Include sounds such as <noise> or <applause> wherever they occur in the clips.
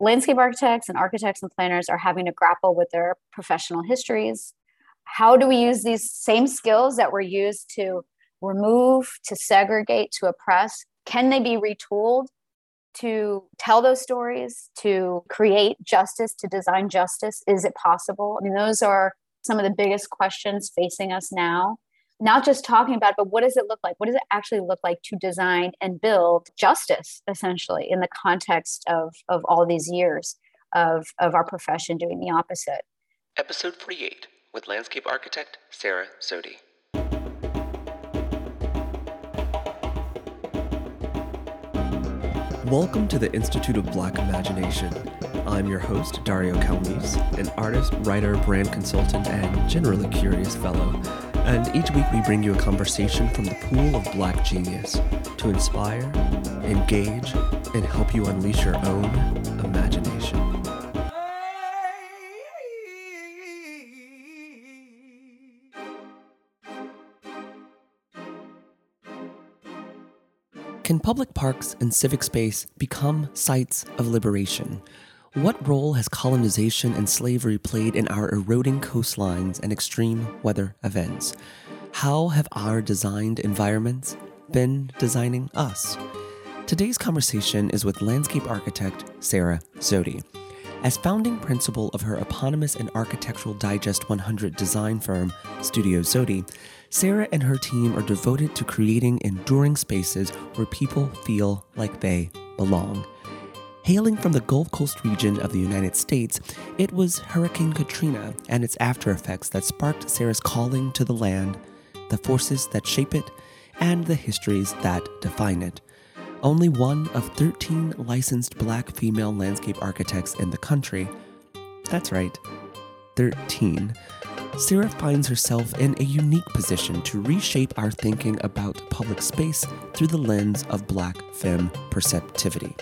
landscape architects and architects and planners are having to grapple with their professional histories. How do we use these same skills that were used to remove, to segregate, to oppress? Can they be retooled to tell those stories, to create justice, to design justice? Is it possible? I mean, those are some of the biggest questions facing us now. Not just talking about, it, but what does it look like? What does it actually look like to design and build justice, essentially, in the context of, of all these years of, of our profession doing the opposite? Episode 48 with landscape architect Sara Zewde. Welcome to the Institute of Black Imagination. I'm your host, Dario Calmese, an artist, writer, brand consultant, and generally curious fellow. And each week we bring you a conversation from the pool of black genius to inspire, engage, and help you unleash your own imagination. Can public parks and civic space become sites of liberation? What role has colonization and slavery played in our eroding coastlines and extreme weather events? How have our designed environments been designing us? Today's conversation is with landscape architect Sara Zewde. As founding principal of her eponymous and Architectural Digest 100 design firm, Studio Zewde, Sara and her team are devoted to creating enduring spaces where people feel like they belong. Hailing from the Gulf Coast region of the United States, it was Hurricane Katrina and its aftereffects that sparked Sara's calling to the land, the forces that shape it, and the histories that define it. Only one of 13 licensed black female landscape architects in the country. That's right, 13 Sara finds herself in a unique position to reshape our thinking about public space through the lens of Black femme perceptivity.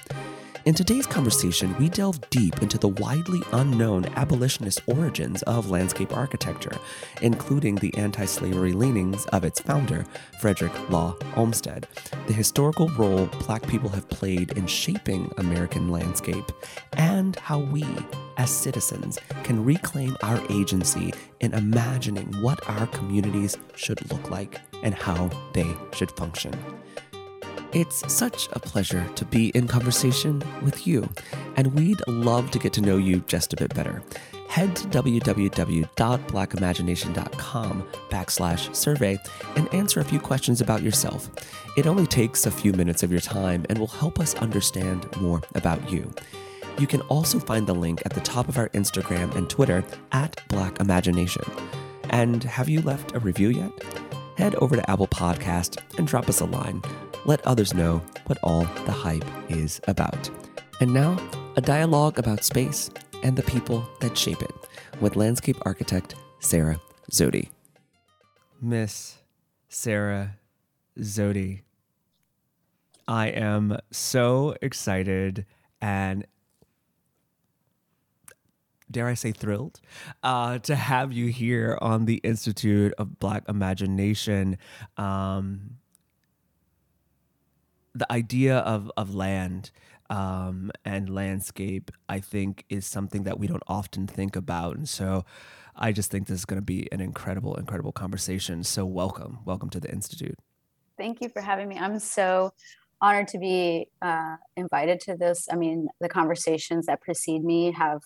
In today's conversation, we delve deep into the widely unknown abolitionist origins of landscape architecture, including the anti slavery leanings of its founder, Frederick Law Olmsted, the historical role Black people have played in shaping American landscape, and how we, as citizens, can reclaim our agency in imagining what our communities should look like and how they should function. It's such a pleasure to be in conversation with you, and we'd love to get to know you just a bit better. Head to www.blackimagination.com backslash survey and answer a few questions about yourself. It only takes a few minutes of your time and will help us understand more about you. You can also find the link at the top of our Instagram and Twitter at Black Imagination. And have you left a review yet? Head over to Apple Podcast and drop us a line let others know what all the hype is about. And now, a dialogue about space and the people that shape it with landscape architect Sara Zewde. Miss Sara Zewde, I am so excited and dare I say, thrilled uh, to have you here on the Institute of Black Imagination. Um, the idea of of land um, and landscape, I think, is something that we don't often think about, and so I just think this is going to be an incredible, incredible conversation. So welcome, welcome to the institute. Thank you for having me. I'm so honored to be uh, invited to this. I mean, the conversations that precede me have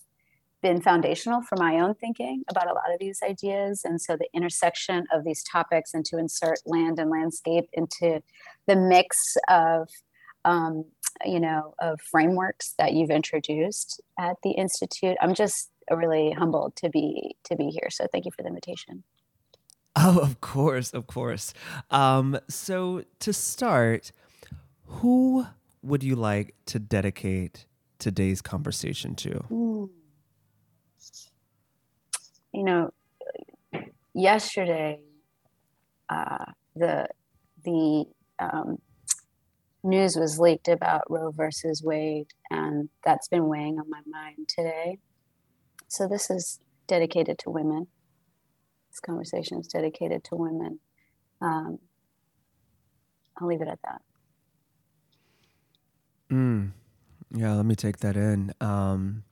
been foundational for my own thinking about a lot of these ideas. And so the intersection of these topics and to insert land and landscape into the mix of, um, you know, of frameworks that you've introduced at the Institute. I'm just really humbled to be to be here. So thank you for the invitation. Oh, of course, of course. Um, so to start, who would you like to dedicate today's conversation to? Ooh you know, yesterday, uh, the the um, news was leaked about Roe versus Wade, and that's been weighing on my mind today. So this is dedicated to women. This conversation is dedicated to women. Um, I'll leave it at that. Mm, Yeah, let me take that in. Um,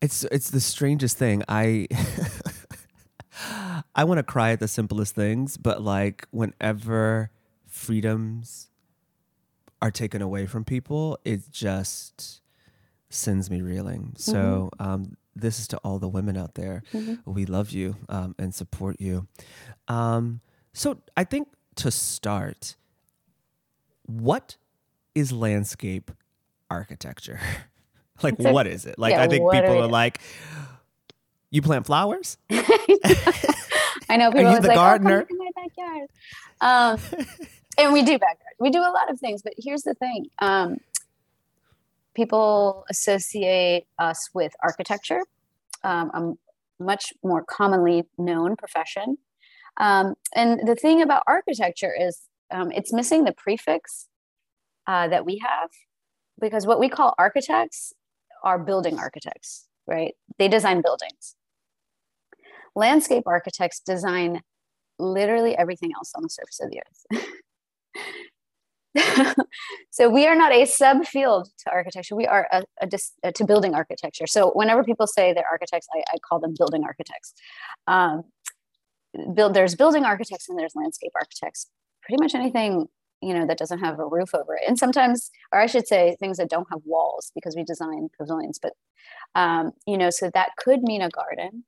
it's it's the strangest thing. I <laughs> I want to cry at the simplest things, but like whenever freedoms are taken away from people, it just sends me reeling. Mm-hmm. So um, this is to all the women out there. Mm-hmm. We love you um, and support you. Um, so I think to start, what is landscape architecture? <laughs> like, a, what is it? Like, yeah, I think people are like, you plant flowers? <laughs> I know <laughs> people are the like, gardener? Oh, my backyard. Um, and we do backyard. We do a lot of things, but here's the thing. Um, people associate us with architecture, um, a much more commonly known profession. Um, and the thing about architecture is um, it's missing the prefix uh, that we have because what we call architects are building architects, right? They design buildings. Landscape architects design literally everything else on the surface of the earth. <laughs> so we are not a subfield to architecture. We are a, a, a, to building architecture. So whenever people say they're architects, I, I call them building architects. Um, build, there's building architects and there's landscape architects. Pretty much anything you know that doesn't have a roof over it, and sometimes, or I should say, things that don't have walls because we design pavilions. But um, you know, so that could mean a garden,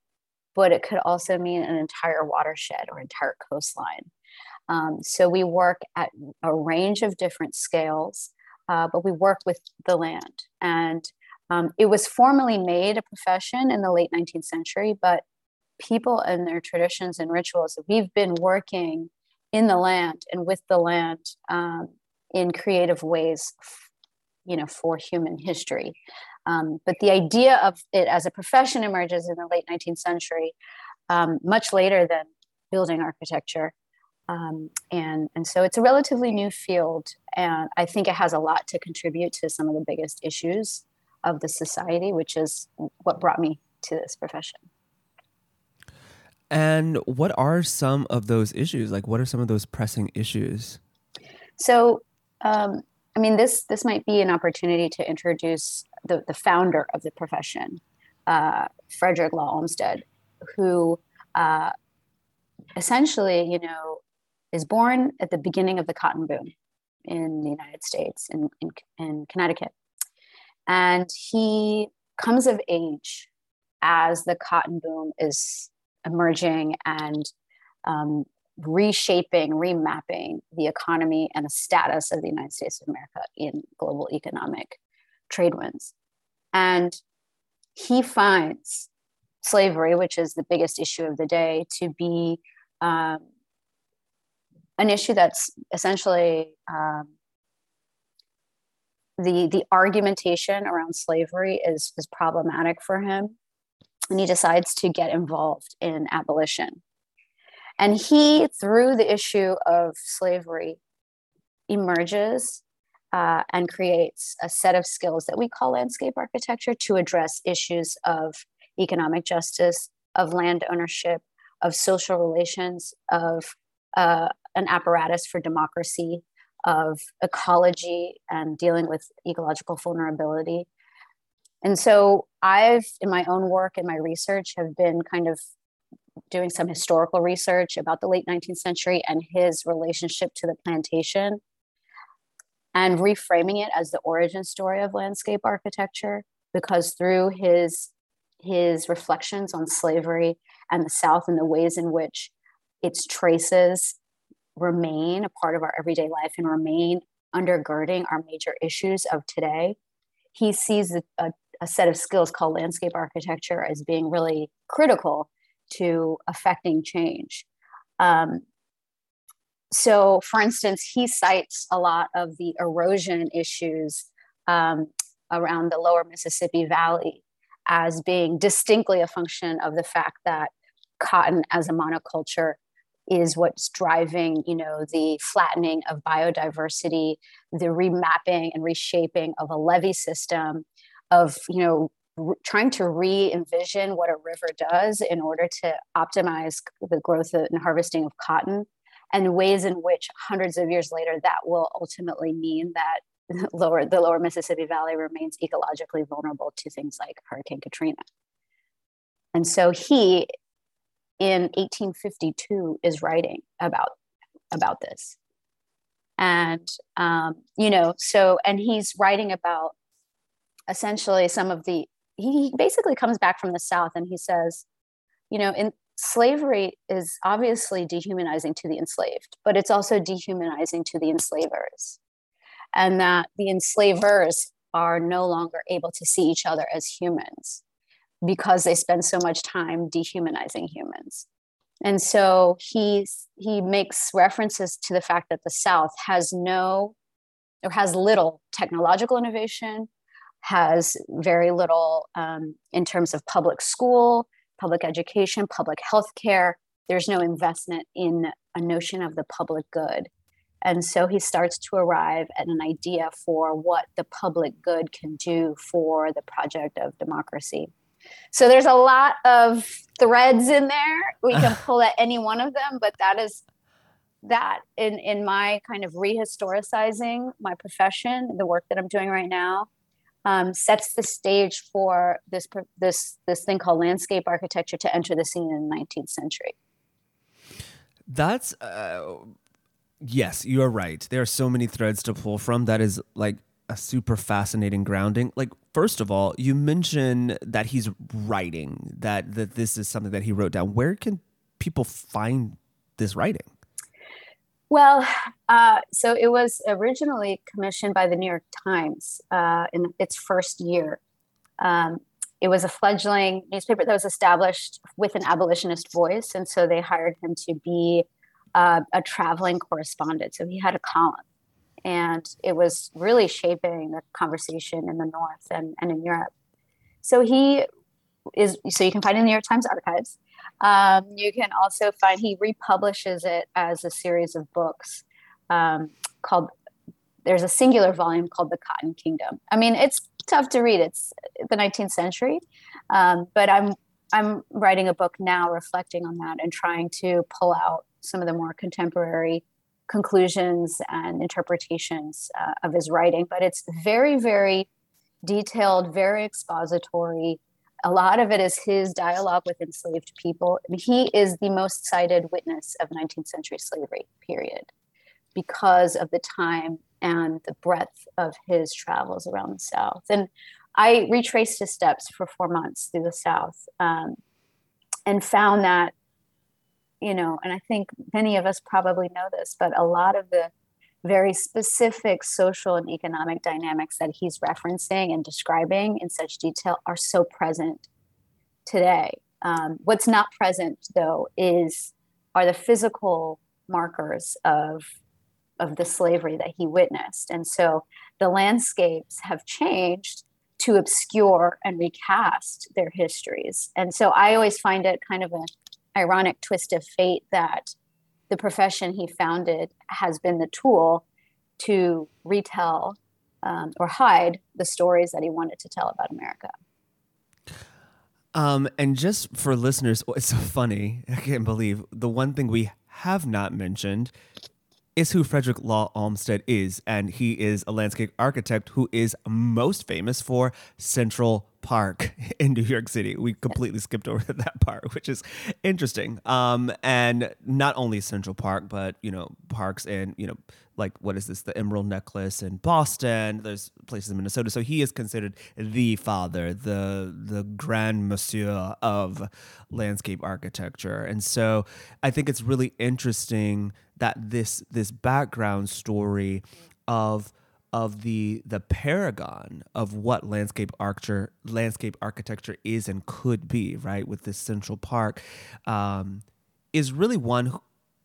but it could also mean an entire watershed or entire coastline. Um, so we work at a range of different scales, uh, but we work with the land. And um, it was formally made a profession in the late 19th century, but people and their traditions and rituals, we've been working in the land and with the land um, in creative ways, you know, for human history. Um, but the idea of it as a profession emerges in the late 19th century, um, much later than building architecture. Um, and, and so it's a relatively new field, and I think it has a lot to contribute to some of the biggest issues of the society, which is what brought me to this profession. And what are some of those issues? Like, what are some of those pressing issues? So, um, I mean, this this might be an opportunity to introduce the, the founder of the profession, uh, Frederick Law Olmsted, who uh, essentially, you know, is born at the beginning of the cotton boom in the United States, in, in, in Connecticut. And he comes of age as the cotton boom is emerging and um, reshaping, remapping the economy and the status of the United States of America in global economic trade winds. And he finds slavery, which is the biggest issue of the day, to be um, an issue that's essentially um, the the argumentation around slavery is is problematic for him, and he decides to get involved in abolition. And he, through the issue of slavery, emerges uh, and creates a set of skills that we call landscape architecture to address issues of economic justice, of land ownership, of social relations, of uh, an apparatus for democracy, of ecology and dealing with ecological vulnerability. And so I've, in my own work and my research, have been kind of doing some historical research about the late 19th century and his relationship to the plantation and reframing it as the origin story of landscape architecture because through his his reflections on slavery and the south and the ways in which its traces remain a part of our everyday life and remain undergirding our major issues of today. He sees a, a, set of skills called landscape architecture as being really critical to affecting change. Um, so, for instance, he cites a lot of the erosion issues um, around the lower Mississippi Valley as being distinctly a function of the fact that cotton as a monoculture is what's driving you know the flattening of biodiversity the remapping and reshaping of a levee system of you know re- trying to re-envision what a river does in order to optimize the growth and harvesting of cotton and ways in which hundreds of years later that will ultimately mean that <laughs> lower the lower Mississippi Valley remains ecologically vulnerable to things like Hurricane Katrina. And so he, in 1852, is writing about about this, and um, you know, so and he's writing about essentially some of the. He basically comes back from the South and he says, you know, in slavery is obviously dehumanizing to the enslaved, but it's also dehumanizing to the enslavers and that the enslavers are no longer able to see each other as humans because they spend so much time dehumanizing humans. And so he he makes references to the fact that the South has no or has little technological innovation, has very little um, in terms of public school, public education, public health care. There's no investment in a notion of the public good. And so he starts to arrive at an idea for what the public good can do for the project of democracy. So there's a lot of threads in there. We can <laughs> pull at any one of them, but that is that in in my kind of rehistoricizing my profession, the work that I'm doing right now, um, sets the stage for this this this thing called landscape architecture to enter the scene in the 19th century. That's uh, yes, you are right. There are so many threads to pull from. That is like a super fascinating grounding. Like first of all, you mentioned that he's writing that that this is something that he wrote down. Where can people find this writing? Well, uh, so it was originally commissioned by the New York Times uh, in its first year. Um, it was a fledgling newspaper that was established with an abolitionist voice, and so they hired him to be uh, a traveling correspondent. So he had a column, and it was really shaping the conversation in the North and, and in Europe. So he is. So you can find in the New York Times archives. Um, you can also find he republishes it as a series of books um, called. There's a singular volume called The Cotton Kingdom. I mean, it's tough to read. It's the 19th century, um, but I'm I'm writing a book now reflecting on that and trying to pull out some of the more contemporary conclusions and interpretations uh, of his writing. But it's very, very detailed, very expository. A lot of it is his dialogue with enslaved people. He is the most cited witness of 19th century slavery, period, because of the time and the breadth of his travels around the South. And I retraced his steps for four months through the South um, and found that, you know, and I think many of us probably know this, but a lot of the very specific social and economic dynamics that he's referencing and describing in such detail are so present today. Um, what's not present, though, is are the physical markers of of the slavery that he witnessed. And so the landscapes have changed to obscure and recast their histories. And so I always find it kind of an ironic twist of fate that the profession he founded has been the tool to retell um, or hide the stories that he wanted to tell about America. Um, and just for listeners, it's so funny. I can't believe the one thing we have not mentioned is who Frederick Law Olmsted is, and he is a landscape architect who is most famous for Central Park <laughs> in New York City. We completely skipped over <laughs> that part, which is interesting. Um, and not only Central Park, but you know parks in you know like what is this the Emerald Necklace in Boston. There's places in Minnesota. So he is considered the father, the the grand monsieur of landscape architecture. And so I think it's really interesting that this this background story of of the the paragon of what landscape architecture landscape architecture is and could be right with this central park um, is really one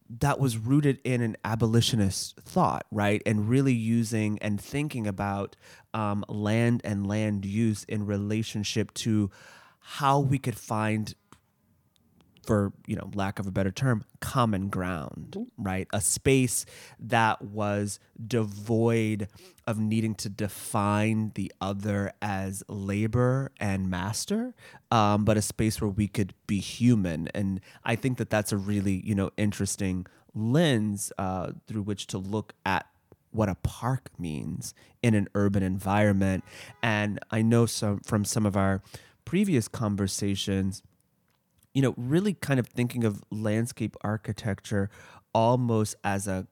that was rooted in an abolitionist thought right and really using and thinking about um, land and land use in relationship to how we could find for you know lack of a better term common ground right a space that was devoid of needing to define the other as labor and master um, but a space where we could be human and i think that that's a really you know interesting lens uh, through which to look at what a park means in an urban environment. And I know some from some of our previous conversations, you know, really kind of thinking of landscape architecture almost as a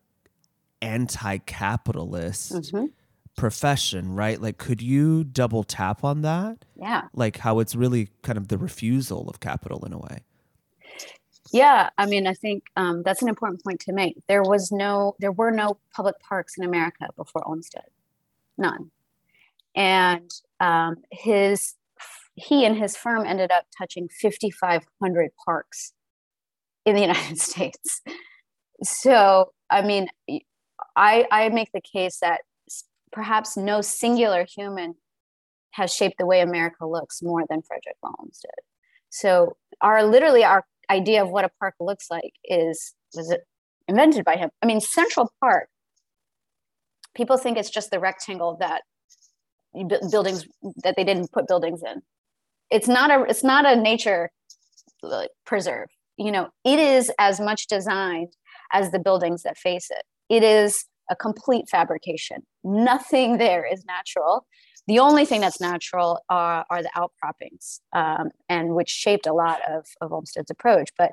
anti-capitalist mm-hmm. profession, right? Like could you double tap on that? Yeah. Like how it's really kind of the refusal of capital in a way. Yeah, I mean, I think um, that's an important point to make. There was no, there were no public parks in America before Olmsted, none. And um, his, he and his firm ended up touching 5,500 parks in the <laughs> United States. So, I mean, I, I make the case that perhaps no singular human has shaped the way America looks more than Frederick Williams did. So, our literally our idea of what a park looks like is was it invented by him. I mean, Central Park. People think it's just the rectangle that buildings that they didn't put buildings in. It's not a it's not a nature preserve. You know, it is as much designed as the buildings that face it. It is a complete fabrication. Nothing there is natural. The only thing that's natural are, are the outcroppings, um, and which shaped a lot of, of Olmsted's approach. But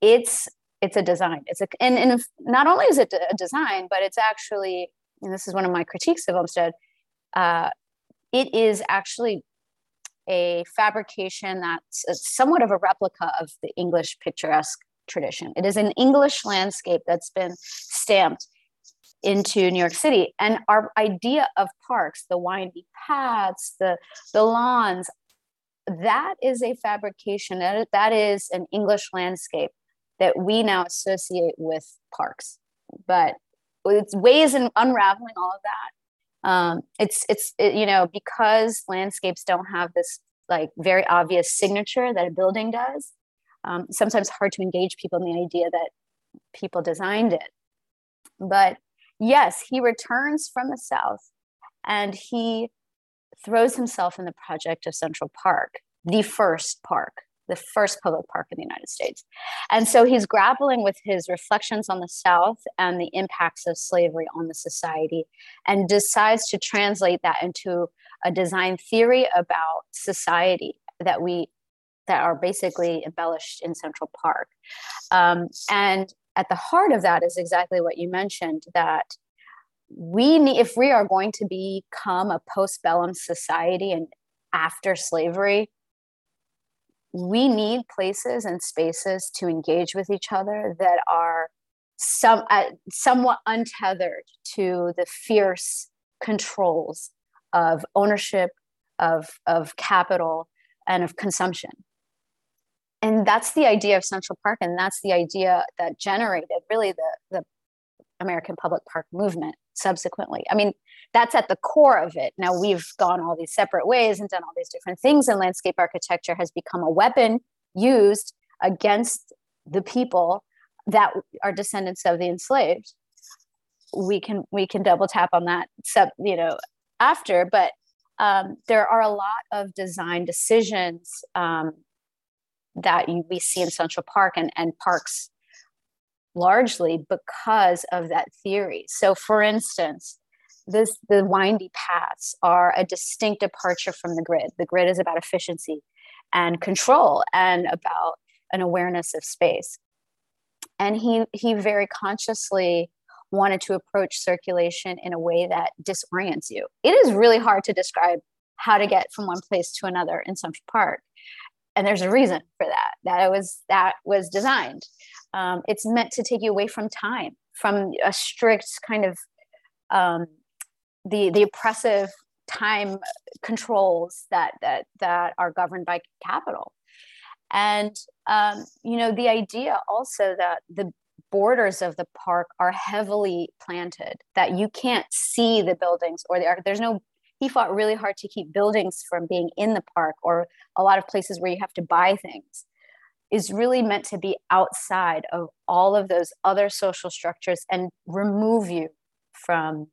it's it's a design. It's a and, and not only is it a design, but it's actually and this is one of my critiques of Olmsted. Uh, it is actually a fabrication that's somewhat of a replica of the English picturesque tradition. It is an English landscape that's been stamped into New York City. And our idea of parks, the windy paths, the, the lawns, that is a fabrication, that, that is an English landscape that we now associate with parks. But it's ways in unraveling all of that. Um, it's it's it, you know because landscapes don't have this like very obvious signature that a building does. Um, sometimes hard to engage people in the idea that people designed it. But yes, he returns from the South and he throws himself in the project of Central Park, the first park, the first public park in the United States. And so he's grappling with his reflections on the South and the impacts of slavery on the society and decides to translate that into a design theory about society that we that are basically embellished in Central Park. Um, and at the heart of that is exactly what you mentioned that we need if we are going to become a postbellum society and after slavery we need places and spaces to engage with each other that are some uh, somewhat untethered to the fierce controls of ownership of of capital and of consumption. And that's the idea of Central Park, and that's the idea that generated really the the American public park movement subsequently. I mean, that's at the core of it. Now we've gone all these separate ways and done all these different things, and landscape architecture has become a weapon used against the people that are descendants of the enslaved. We can we can double tap on that, sub, you know, after, but um, there are a lot of design decisions um, that you, we see in Central Park and, and parks largely because of that theory. So, for instance, this the windy paths are a distinct departure from the grid. The grid is about efficiency and control and about an awareness of space. And he he very consciously wanted to approach circulation in a way that disorients you. It is really hard to describe how to get from one place to another in Central Park and there's a reason for that that was that was designed um, it's meant to take you away from time from a strict kind of um, the the oppressive time controls that that that are governed by capital. And um, you know the idea also that the borders of the park are heavily planted that you can't see the buildings or there, there's no he fought really hard to keep buildings from being in the park or a lot of places where you have to buy things is really meant to be outside of all of those other social structures and remove you from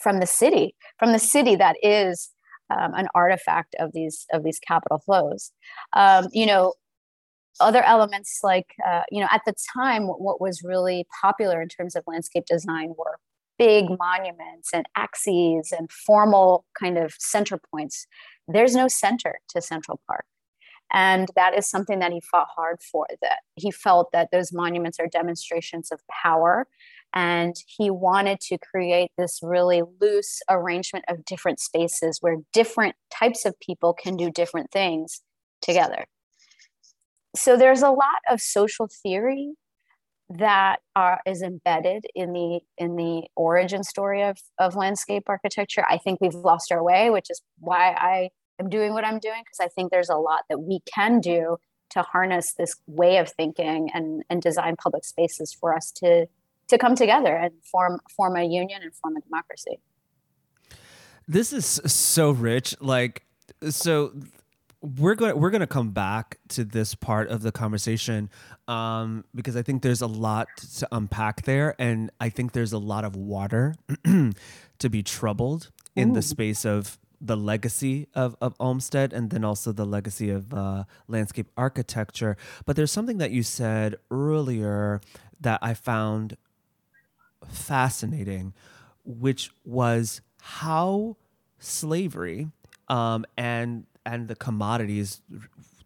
from the city from the city that is um, an artifact of these of these capital flows um, you know other elements like uh, you know at the time what, what was really popular in terms of landscape design were big monuments and axes and formal kind of center points. There's no center to Central Park. And that is something that he fought hard for, that he felt that those monuments are demonstrations of power. And he wanted to create this really loose arrangement of different spaces where different types of people can do different things together. So there's a lot of social theory that are, is embedded in the in the origin story of, of landscape architecture. I think we've lost our way, which is why I am doing what I'm doing because I think there's a lot that we can do to harness this way of thinking and, and design public spaces for us to to come together and form form a union and form a democracy. This is so rich. Like so we're going we're going to come back to this part of the conversation um, because I think there's a lot to unpack there, and I think there's a lot of water <clears throat> to be troubled in Ooh. the space of the legacy of, of Olmsted and then also the legacy of uh, landscape architecture. But there's something that you said earlier that I found fascinating, which was how slavery um, and and the commodities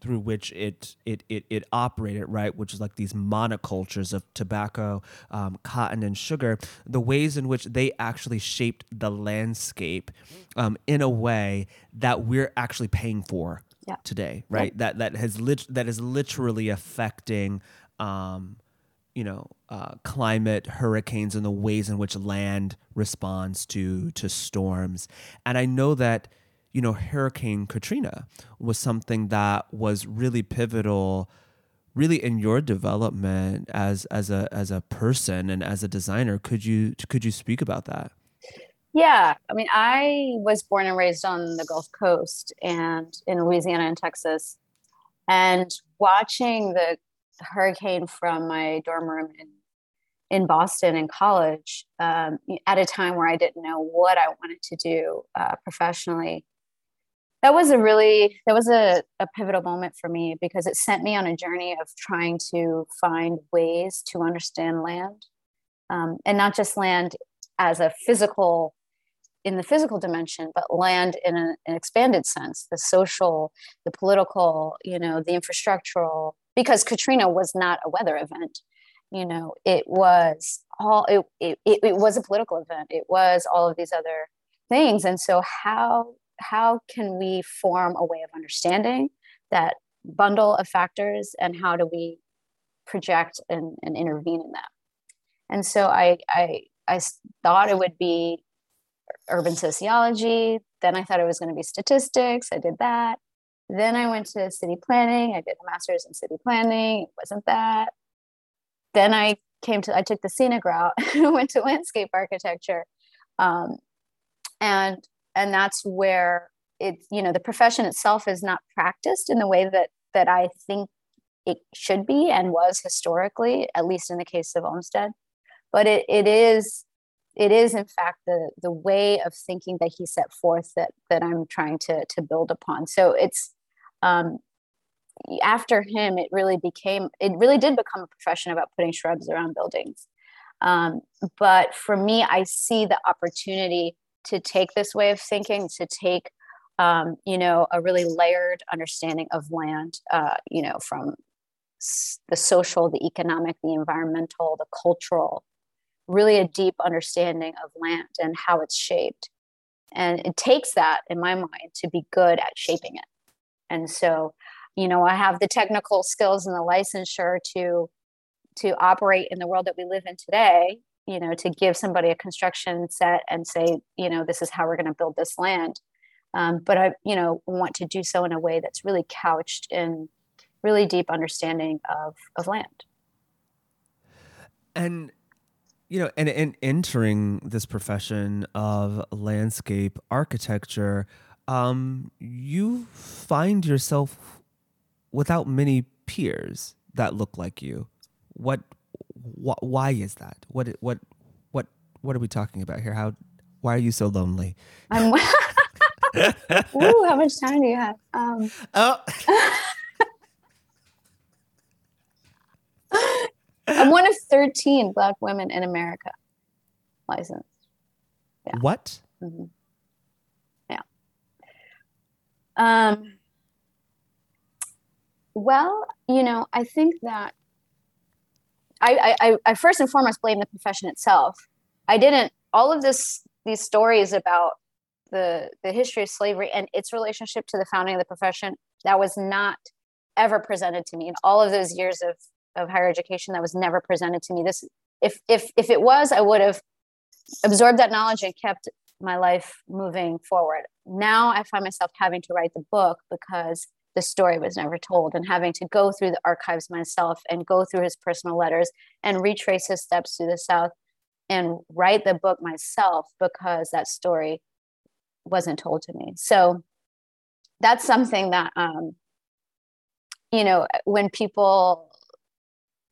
through which it it it, it operated, right? Which is like these monocultures of tobacco, um, cotton, and sugar. The ways in which they actually shaped the landscape um, in a way that we're actually paying for yeah. today, right? Yeah. That that has lit- that is literally affecting. Um, you know, uh, climate, hurricanes, and the ways in which land responds to to storms. And I know that you know, Hurricane Katrina was something that was really pivotal really in your development as as a as a person and as a designer. Could you could you speak about that? Yeah. I mean i was born and raised on the gulf coast and in louisiana and texas. And watching the hurricane from my dorm room in in boston in college um, at a time where i didn't know what i wanted to do uh, professionally that was a really that was a, a pivotal moment for me because it sent me on a journey of trying to find ways to understand land. Um, and not just land as a physical in the physical dimension but land in a, an expanded sense the social the political you know the infrastructural because katrina was not a weather event. You know it was all it, it, it was a political event. It was all of these other things. And so how how can we form a way of understanding that bundle of factors and how do we project and, and intervene in them and so I, I i thought it would be urban sociology then i thought it was going to be statistics i did that. Then i went to city planning i did a master's in city planning it wasn't that. Then i came to i took the scenic route <laughs> went to landscape architecture um, and and that's where it's you know the profession itself is not practiced in the way that that i think it should be and was historically at least in the case of olmsted. But it, it is it is in fact the the way of thinking that he set forth that that i'm trying to to build upon. So it's um after him it really became it really did become a profession about putting shrubs around buildings. Um, but for me i see the opportunity to take this way of thinking, to take, um, you know, a really layered understanding of land, uh, you know, from the social, the economic, the environmental, the cultural, really a deep understanding of land and how it's shaped. And it takes that, in my mind, to be good at shaping it. And so, you know, I have the technical skills and the licensure to to operate in the world that we live in today you know to give somebody a construction set and say you know this is how we're going to build this land. Um, but i you know want to do so in a way that's really couched in really deep understanding of of land. And you know and, and entering this profession of landscape architecture um, you find yourself without many peers that look like you. What wh- why is that? What what what what are we talking about here? How why are you so lonely? I'm <laughs> Ooh, how much time do you have? Um, oh. <laughs> I'm one of 13 black women in America licensed. Yeah. What? Mm-hmm. Yeah. Um, well, you know, I think that I, I, I first and foremost blame the profession itself. I didn't, all of this, these stories about the, the history of slavery and its relationship to the founding of the profession, that was not ever presented to me in all of those years of, of higher education. That was never presented to me. This, if, if, if it was, I would have absorbed that knowledge and kept my life moving forward. Now I find myself having to write the book because the story was never told and having to go through the archives myself and go through his personal letters and retrace his steps through the South and write the book myself because that story wasn't told to me. So that's something that, um, you know, when people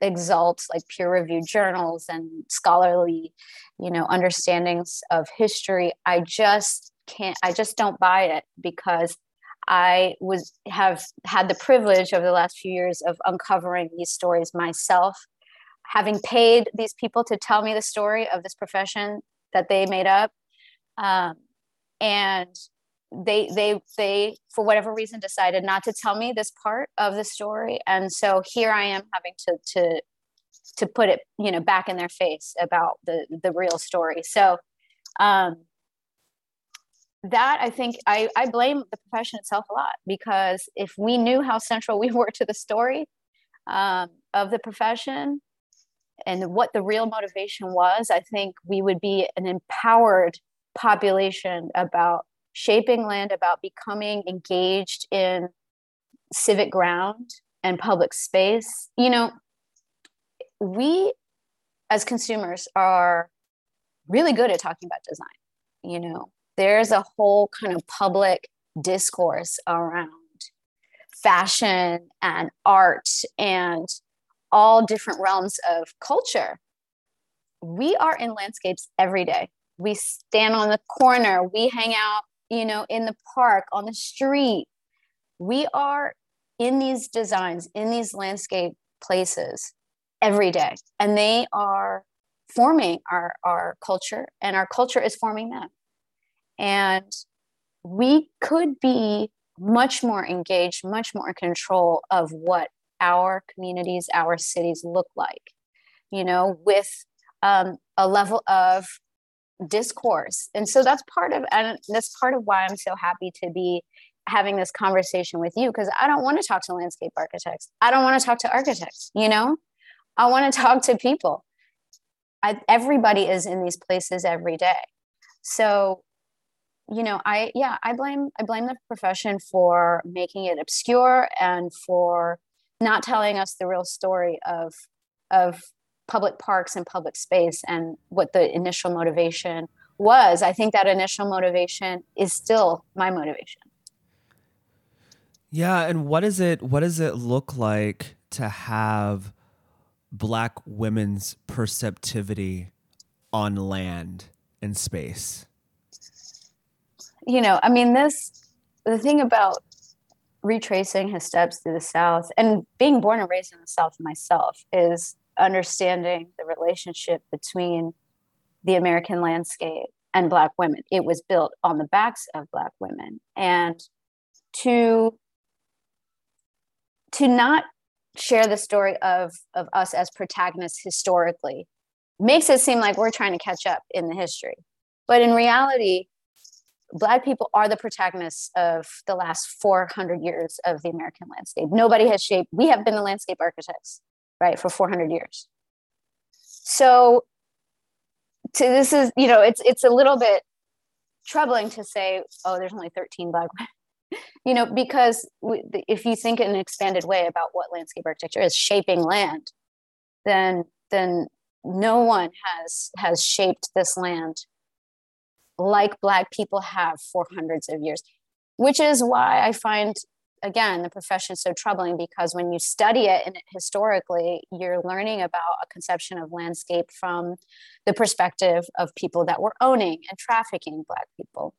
exalt like peer reviewed journals and scholarly, you know, understandings of history, I just can't, I just don't buy it because I was have had the privilege over the last few years of uncovering these stories myself, having paid these people to tell me the story of this profession that they made up, um, and they they they for whatever reason decided not to tell me this part of the story, and so here I am having to to to put it you know back in their face about the the real story. So. Um, that I think I, I blame the profession itself a lot because if we knew how central <laughs> we were to the story um, of the profession and what the real motivation was, I think we would be an empowered population about shaping land, about becoming engaged in civic ground and public space. You know, we as consumers are really good at talking about design. You know, there's a whole kind of public discourse around fashion and art and all different realms of culture. We are in landscapes every day. We stand on the corner, we hang out, you know, in the park, on the street. We are in these designs, in these landscape places every day. And they are forming our, our culture, and our culture is forming them. And we could be much more engaged, much more control of what our communities, our cities look like, you know, with um, a level of discourse. And so that's part of, and that's part of why I'm so happy to be having this conversation with you because I don't want to talk to landscape architects. I don't want to talk to architects, you know? I want to talk to people. I, everybody is in these places every day. So you know i yeah i blame i blame the profession for making it obscure and for not telling us the real story of of public parks and public space and what the initial motivation was. I think that initial motivation is still my motivation. Yeah and what is it what does it look like to have black women's perceptivity on land and space you know, I mean, this, the thing about retracing his steps through the South and being born and raised in the South myself is understanding the relationship between the American landscape and Black women. It was built on the backs of Black women. And to, to not share the story of, of us as protagonists historically makes it seem like we're trying to catch up in the history. But in reality, Black people are the protagonists of the last 400 years of the American landscape. Nobody has shaped, we have been the landscape architects, right, for 400 years. So, to this is, you know, it's it's a little bit troubling to say, oh, there's only 13 Black women, <laughs> you know, because we, if you think in an expanded way about what landscape architecture is, shaping land, then then no one has has shaped this land like Black people have for hundreds of years, which is why I find, again, the profession so troubling because when you study it and historically, you're learning about a conception of landscape from the perspective of people that were owning and trafficking Black people.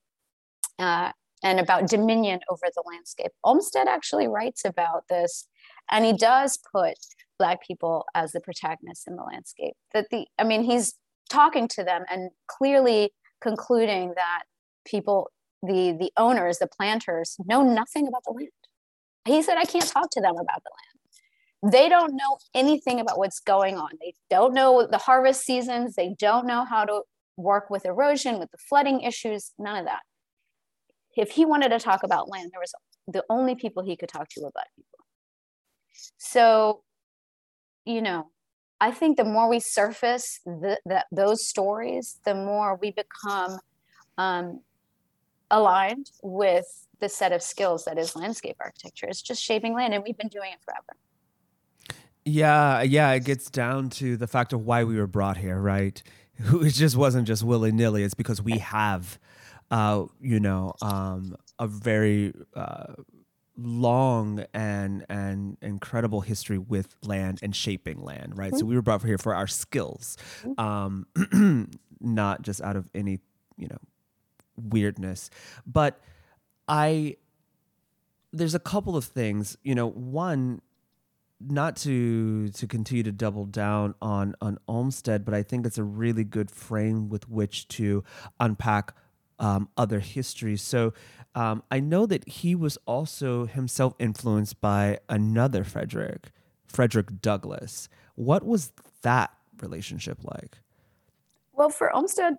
Uh, and about dominion over the landscape. Olmsted actually writes about this, and he does put Black people as the protagonists in the landscape. That the, I mean, he's talking to them and clearly concluding that people, the the owners, the planters, know nothing about the land. He said, I can't talk to them about the land. They don't know anything about what's going on. They don't know the harvest seasons. They don't know how to work with erosion, with the flooding issues, none of that. If he wanted to talk about land, there was the only people he could talk to were black people. So, you know, I think the more we surface the, the, those stories, the more we become um, aligned with the set of skills that is landscape architecture. It's just shaping land, and we've been doing it forever. Yeah, yeah, it gets down to the fact of why we were brought here, right? It just wasn't just willy nilly. It's because we have, uh, you know, um, a very uh, long and and incredible history with land and shaping land, right? Mm-hmm. So we were brought here for our skills, mm-hmm. um, <clears throat> not just out of any, you know, weirdness. But I, there's a couple of things, you know. One, not to to continue to double down on on Olmsted, but I think it's a really good frame with which to unpack um, other histories. So um, I know that he was also himself influenced by another Frederick, Frederick Douglass. What was that relationship like? Well, for Olmsted,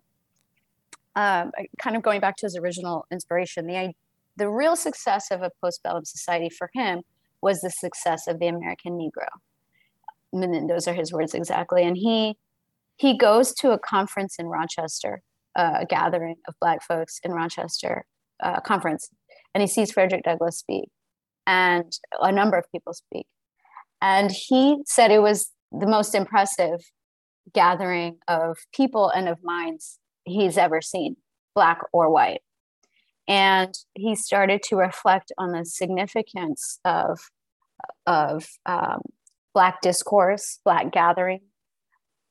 um, kind of going back to his original inspiration, the the real success of a postbellum society for him was the success of the American Negro. And those are his words exactly. And he he goes to a conference in Rochester, uh, a gathering of Black folks in Rochester, uh, conference, and he sees Frederick Douglass speak, and a number of people speak, and he said it was the most impressive gathering of people and of minds he's ever seen, black or white. And he started to reflect on the significance of, of um, Black discourse, Black gathering,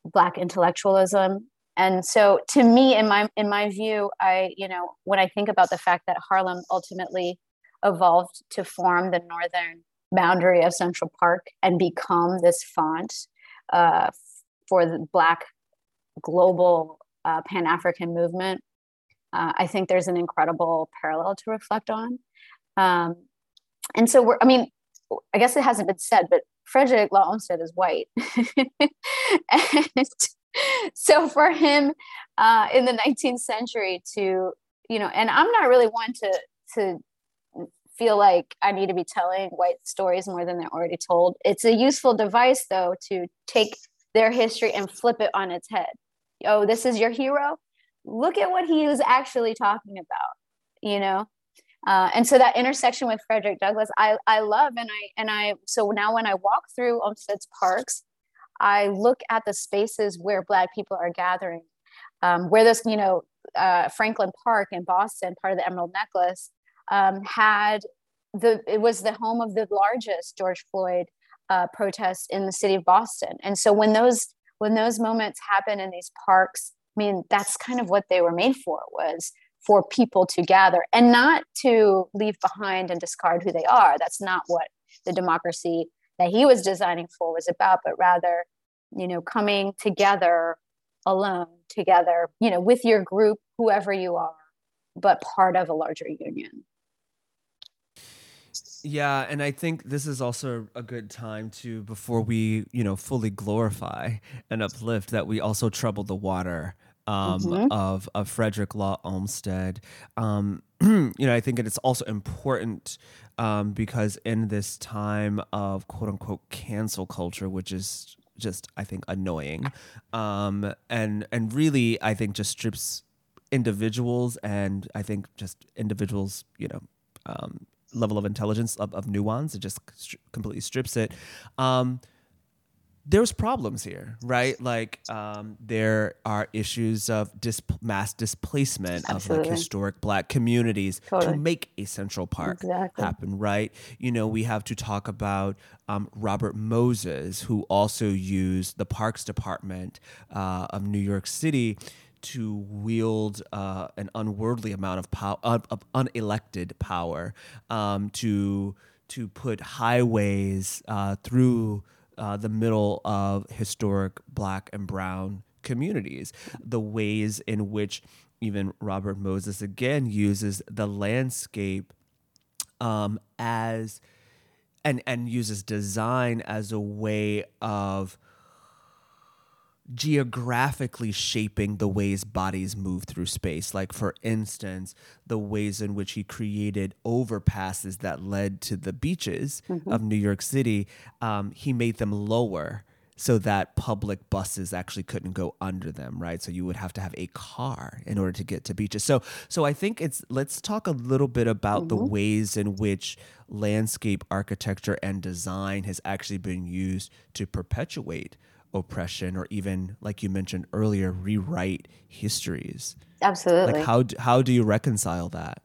Black intellectualism, and so to me in my in my view i you know when i think about the fact that harlem ultimately evolved to form the northern boundary of central park and become this font uh, for the black global uh, pan-african movement uh, i think there's an incredible parallel to reflect on. Um, and so we're i mean i guess it hasn't been said but frederick law olmsted is white. <laughs> And <laughs> so for him uh, in the 19th century to you know and i'm not really one to to feel like i need to be telling white stories more than they're already told. It's a useful device though to take their history and flip it on its head. Oh this is your hero? Look at what he was actually talking about you know? Uh, and so that intersection with frederick douglass i i love and i and i so now when i walk through olmsted's parks I look at the spaces where Black people are gathering, um, where this, you know, uh, Franklin Park in Boston, part of the Emerald Necklace, um, had the, it was the home of the largest George Floyd uh, protest in the city of Boston. And so when those, when those moments happen in these parks, I mean, that's kind of what they were made for was for people to gather and not to leave behind and discard who they are. That's not what the democracy that he was designing for was about, but rather you know coming together alone together you know with your group whoever you are but part of a larger union yeah, and I think this is also a good time to before we, you know, fully glorify and uplift that we also trouble the water um, mm-hmm. of of Frederick Law Olmsted. Um, <clears throat> you know, I think it's also important um, because in this time of quote unquote cancel culture, which is just I think annoying, um, and and really I think just strips individuals and I think just individuals you know um, level of intelligence of, of nuance. It just completely strips it. Um, there's problems here, right? Like um, there are issues of dis- mass displacement Absolutely. of like historic black communities totally. to make a Central Park exactly. happen, right? You know, we have to talk about um, Robert Moses, who also used the Parks Department uh, of New York City to wield uh, an unworldly amount of power, of, of unelected power, um, to to put highways uh, through uh, the middle of historic black and brown communities, the ways in which even Robert Moses again uses the landscape um, as and and uses design as a way of geographically shaping the ways bodies move through space. Like, for instance, the ways in which he created overpasses that led to the beaches mm-hmm. of New York City, um, he made them lower so that public buses actually couldn't go under them right so you would have to have a car in order to get to beaches so so i think it's let's talk a little bit about mm-hmm. the ways in which landscape architecture and design has actually been used to perpetuate oppression or even like you mentioned earlier rewrite histories. Absolutely. like how how do you reconcile that?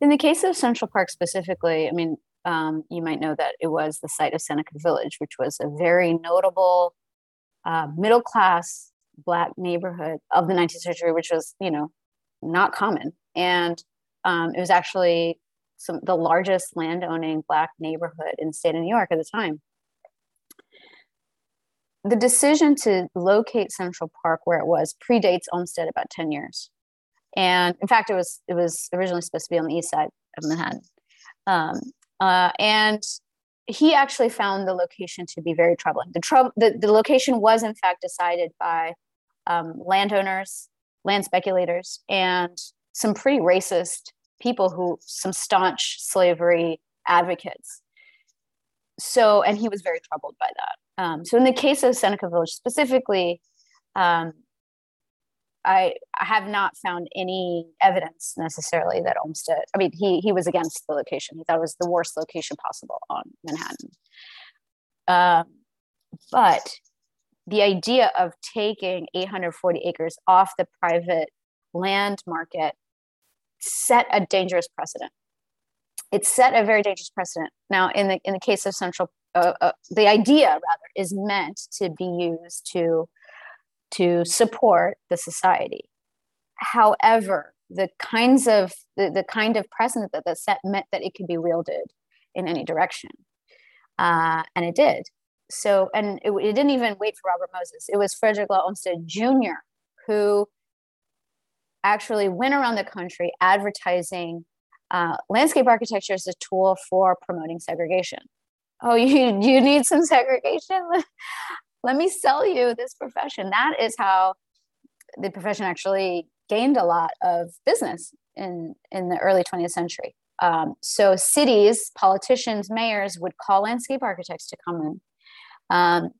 In the case of central park specifically i mean um, you might know that it was the site of seneca village which was a very notable uh, middle class black neighborhood of the 19th century which was you know not common. And um, it was actually some the largest landowning black neighborhood in the state of new york at the time the decision to locate Central Park where it was predates Olmsted about 10 years. And in fact, it was it was originally supposed to be on the east side of Manhattan. Um, uh, and he actually found the location to be very troubling. The, trou- the, the location was in fact decided by um, landowners, land speculators, and some pretty racist people who, some staunch slavery advocates. So, and he was very troubled by that. Um, so in the case of Seneca Village specifically, um, I, I have not found any evidence necessarily that Olmsted. I mean, he he was against the location. He thought it was the worst location possible on Manhattan. Um, but the idea of taking 840 acres off the private land market set a dangerous precedent. It set a very dangerous precedent. Now, in the in the case of Central uh, uh, the idea rather is meant to be used to to support the society. However the kinds of the, the kind of precedent that the set meant that it could be wielded in any direction. Uh, and it did. So and it, it, didn't even wait for robert moses. It was frederick law olmsted jr who actually went around the country advertising uh, landscape architecture as a tool for promoting segregation oh <laughs> you you need some segregation? <laughs> Let me sell you this profession. That is how the profession actually gained a lot of business in in the early 20th century. Um, so cities politicians mayors would call landscape architects to come in. Um,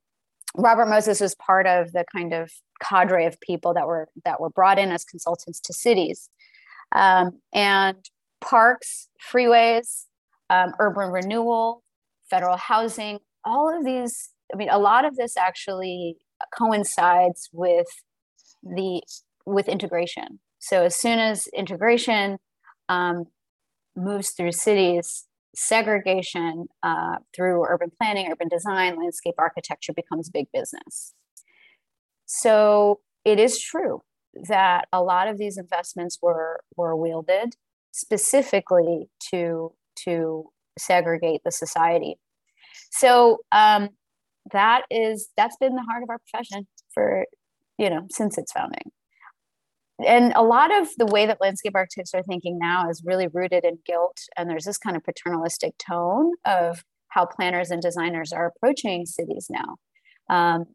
robert moses was part of the kind of cadre of people that were that were brought in as consultants to cities. Um, and parks freeways um, urban renewal federal housing, all of these, I mean, a lot of this actually coincides with the with integration. So as soon as integration um, moves through cities, segregation uh, through urban planning, urban design, landscape architecture becomes big business. So it is true that a lot of these investments were were wielded specifically to to segregate the society. So um, that is that's been the heart of our profession for you know since its founding. And a lot of the way that landscape architects are thinking now is really rooted in guilt, and there's this kind of paternalistic tone of how planners and designers are approaching cities now, um,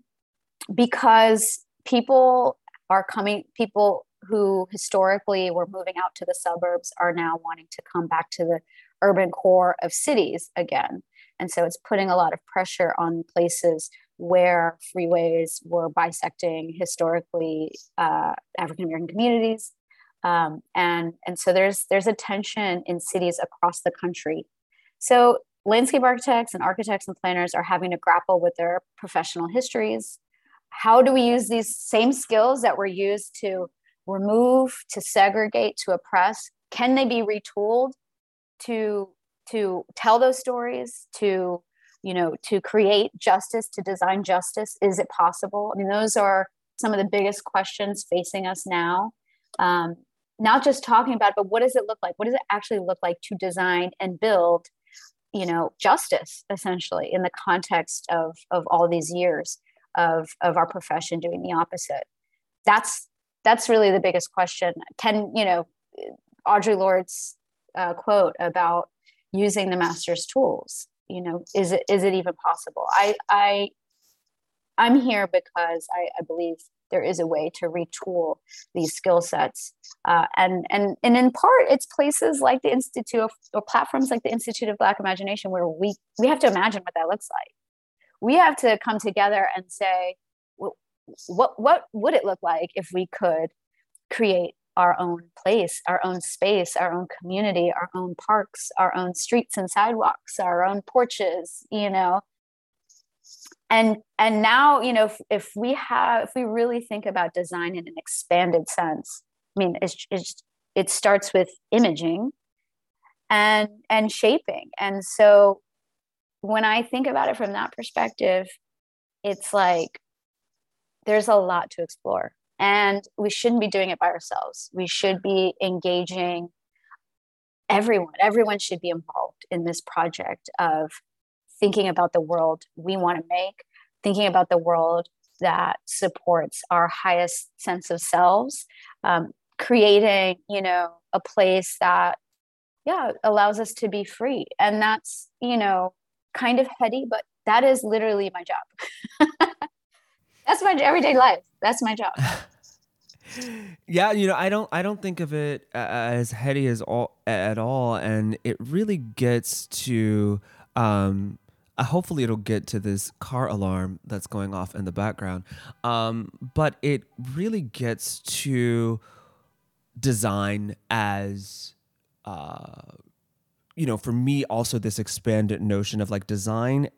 because people are coming people who historically were moving out to the suburbs are now wanting to come back to the urban core of cities again. And so it's putting a lot of pressure on places where freeways were bisecting historically uh, African American communities. Um, and, and so there's, there's a tension in cities across the country. So landscape architects and architects and planners are having to grapple with their professional histories. How do we use these same skills that were used to remove, to segregate, to oppress? Can they be retooled to to tell those stories to you know to create justice to design justice is it possible? I mean those are some of the biggest questions facing us now. Um, not just talking about it, but what does it look like? What does it actually look like to design and build you know justice essentially in the context of of all these years of of our profession doing the opposite? That's that's really the biggest question. Can you know audre lorde's uh, quote about using the master's tools you know is it is it even possible? I i i'm here because i, I believe there is a way to retool these skill sets uh, and and and in part it's places like the institute of, or platforms like the institute of black imagination where we we have to imagine what that looks like. We have to come together and say what what would it look like if we could create our own place, our own space, our own community, our own parks, our own streets and sidewalks, our own porches, you know. And and now, you know, if, if we have if we really think about design in an expanded sense, I mean, it's, it's it starts with imaging and and shaping. And so when I think about it from that perspective, it's like there's a lot to explore and we shouldn't be doing it by ourselves. We should be engaging everyone. Everyone should be involved in this project of thinking about the world we want to make thinking about the world that supports our highest sense of selves um, creating you know a place that yeah allows us to be free. And that's you know kind of heady but that is literally my job <laughs> that's my everyday life that's my job <laughs> yeah, you know, I don't I don't think of it as heady as all at all and it really gets to um uh, hopefully it'll get to this car alarm that's going off in the background. Um but it really gets to design as uh you know, for me also this expanded notion of like design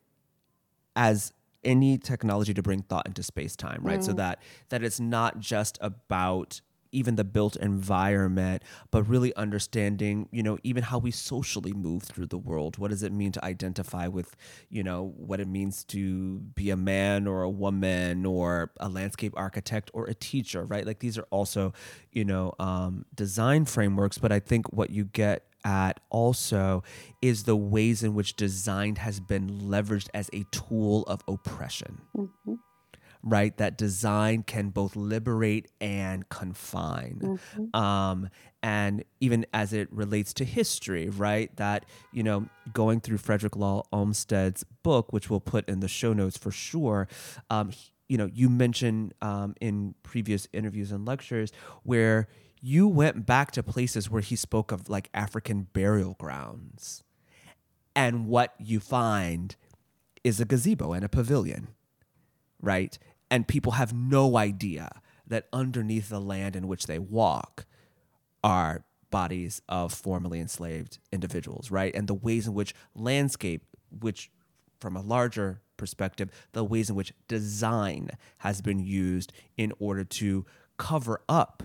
as any technology to bring thought into space time, right? Mm. So that that it's not just about even the built environment, but really understanding, you know, even how we socially move through the world. What does it mean to identify with, you know, what it means to be a man or a woman or a landscape architect or a teacher, right? Like these are also, you know, um, design frameworks. But I think what you get at also is the ways in which design has been leveraged as a tool of oppression. Mm-hmm. Right, that design can both liberate and confine. Mm-hmm. Um, and even as it relates to history, right? That, you know, going through Frederick Law Olmsted's book, which we'll put in the show notes for sure, um, you know, you mentioned um, in previous interviews and lectures where you went back to places where he spoke of like African burial grounds. And what you find is a gazebo and a pavilion, right? And people have no idea that underneath the land in which they walk are bodies of formerly enslaved individuals, right? And the ways in which landscape, which from a larger perspective, the ways in which design has been used in order to cover up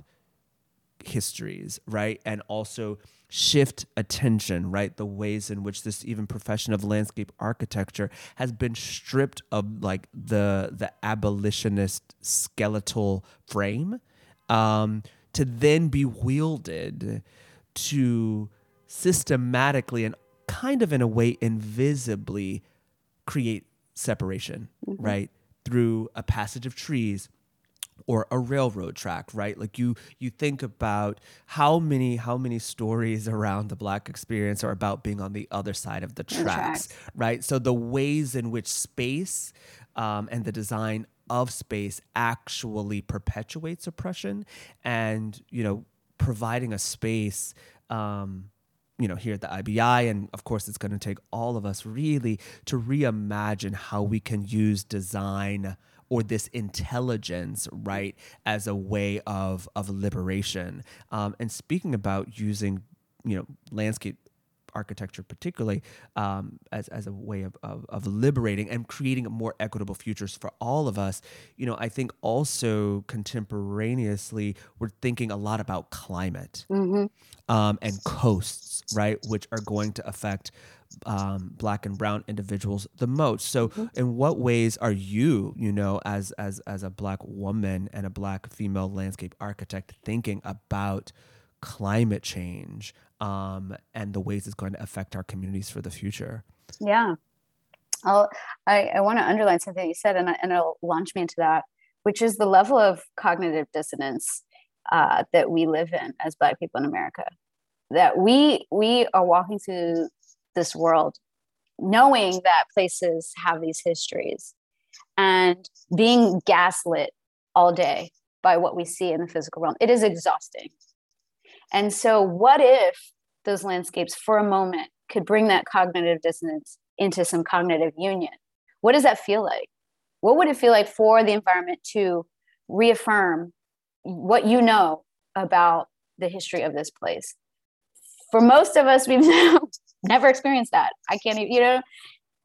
histories, right? And also shift attention, right? The ways in which this even profession of landscape architecture has been stripped of like the the abolitionist skeletal frame um, to then be wielded to systematically and kind of in a way invisibly create separation, mm-hmm. right? Through a passage of trees or a railroad track right? Like you you think about how many how many stories around the black experience are about being on the other side of the tracks, tracks. right? So the ways in which space um, and the design of space actually perpetuates oppression and you know providing a space um, you know here at the IBI and of course it's going to take all of us really to reimagine how we can use design or this intelligence, right, as a way of of liberation. Um, and speaking about using, you know, landscape architecture particularly um, as, as a way of, of, of, liberating and creating more equitable futures for all of us you know i think also contemporaneously we're thinking a lot about climate mm-hmm. um, and coasts right which are going to affect um, black and brown individuals the most. So, mm-hmm. in what ways are you, you know, as as as a black woman and a black female landscape architect, thinking about climate change um, and the ways it's going to affect our communities for the future? Yeah, I'll, I I want to underline something you said, and I, and it'll launch me into that, which is the level of cognitive dissonance uh, that we live in as Black people in America. That we we are walking through this world knowing that places have these histories and being gaslit all day by what we see in the physical realm. It is exhausting. And so, what if those landscapes for a moment could bring that cognitive dissonance into some cognitive union? What does that feel like? What would it feel like for the environment to reaffirm what you know about the history of this place? For most of us, we've <laughs> never experienced that. I can't even, you know,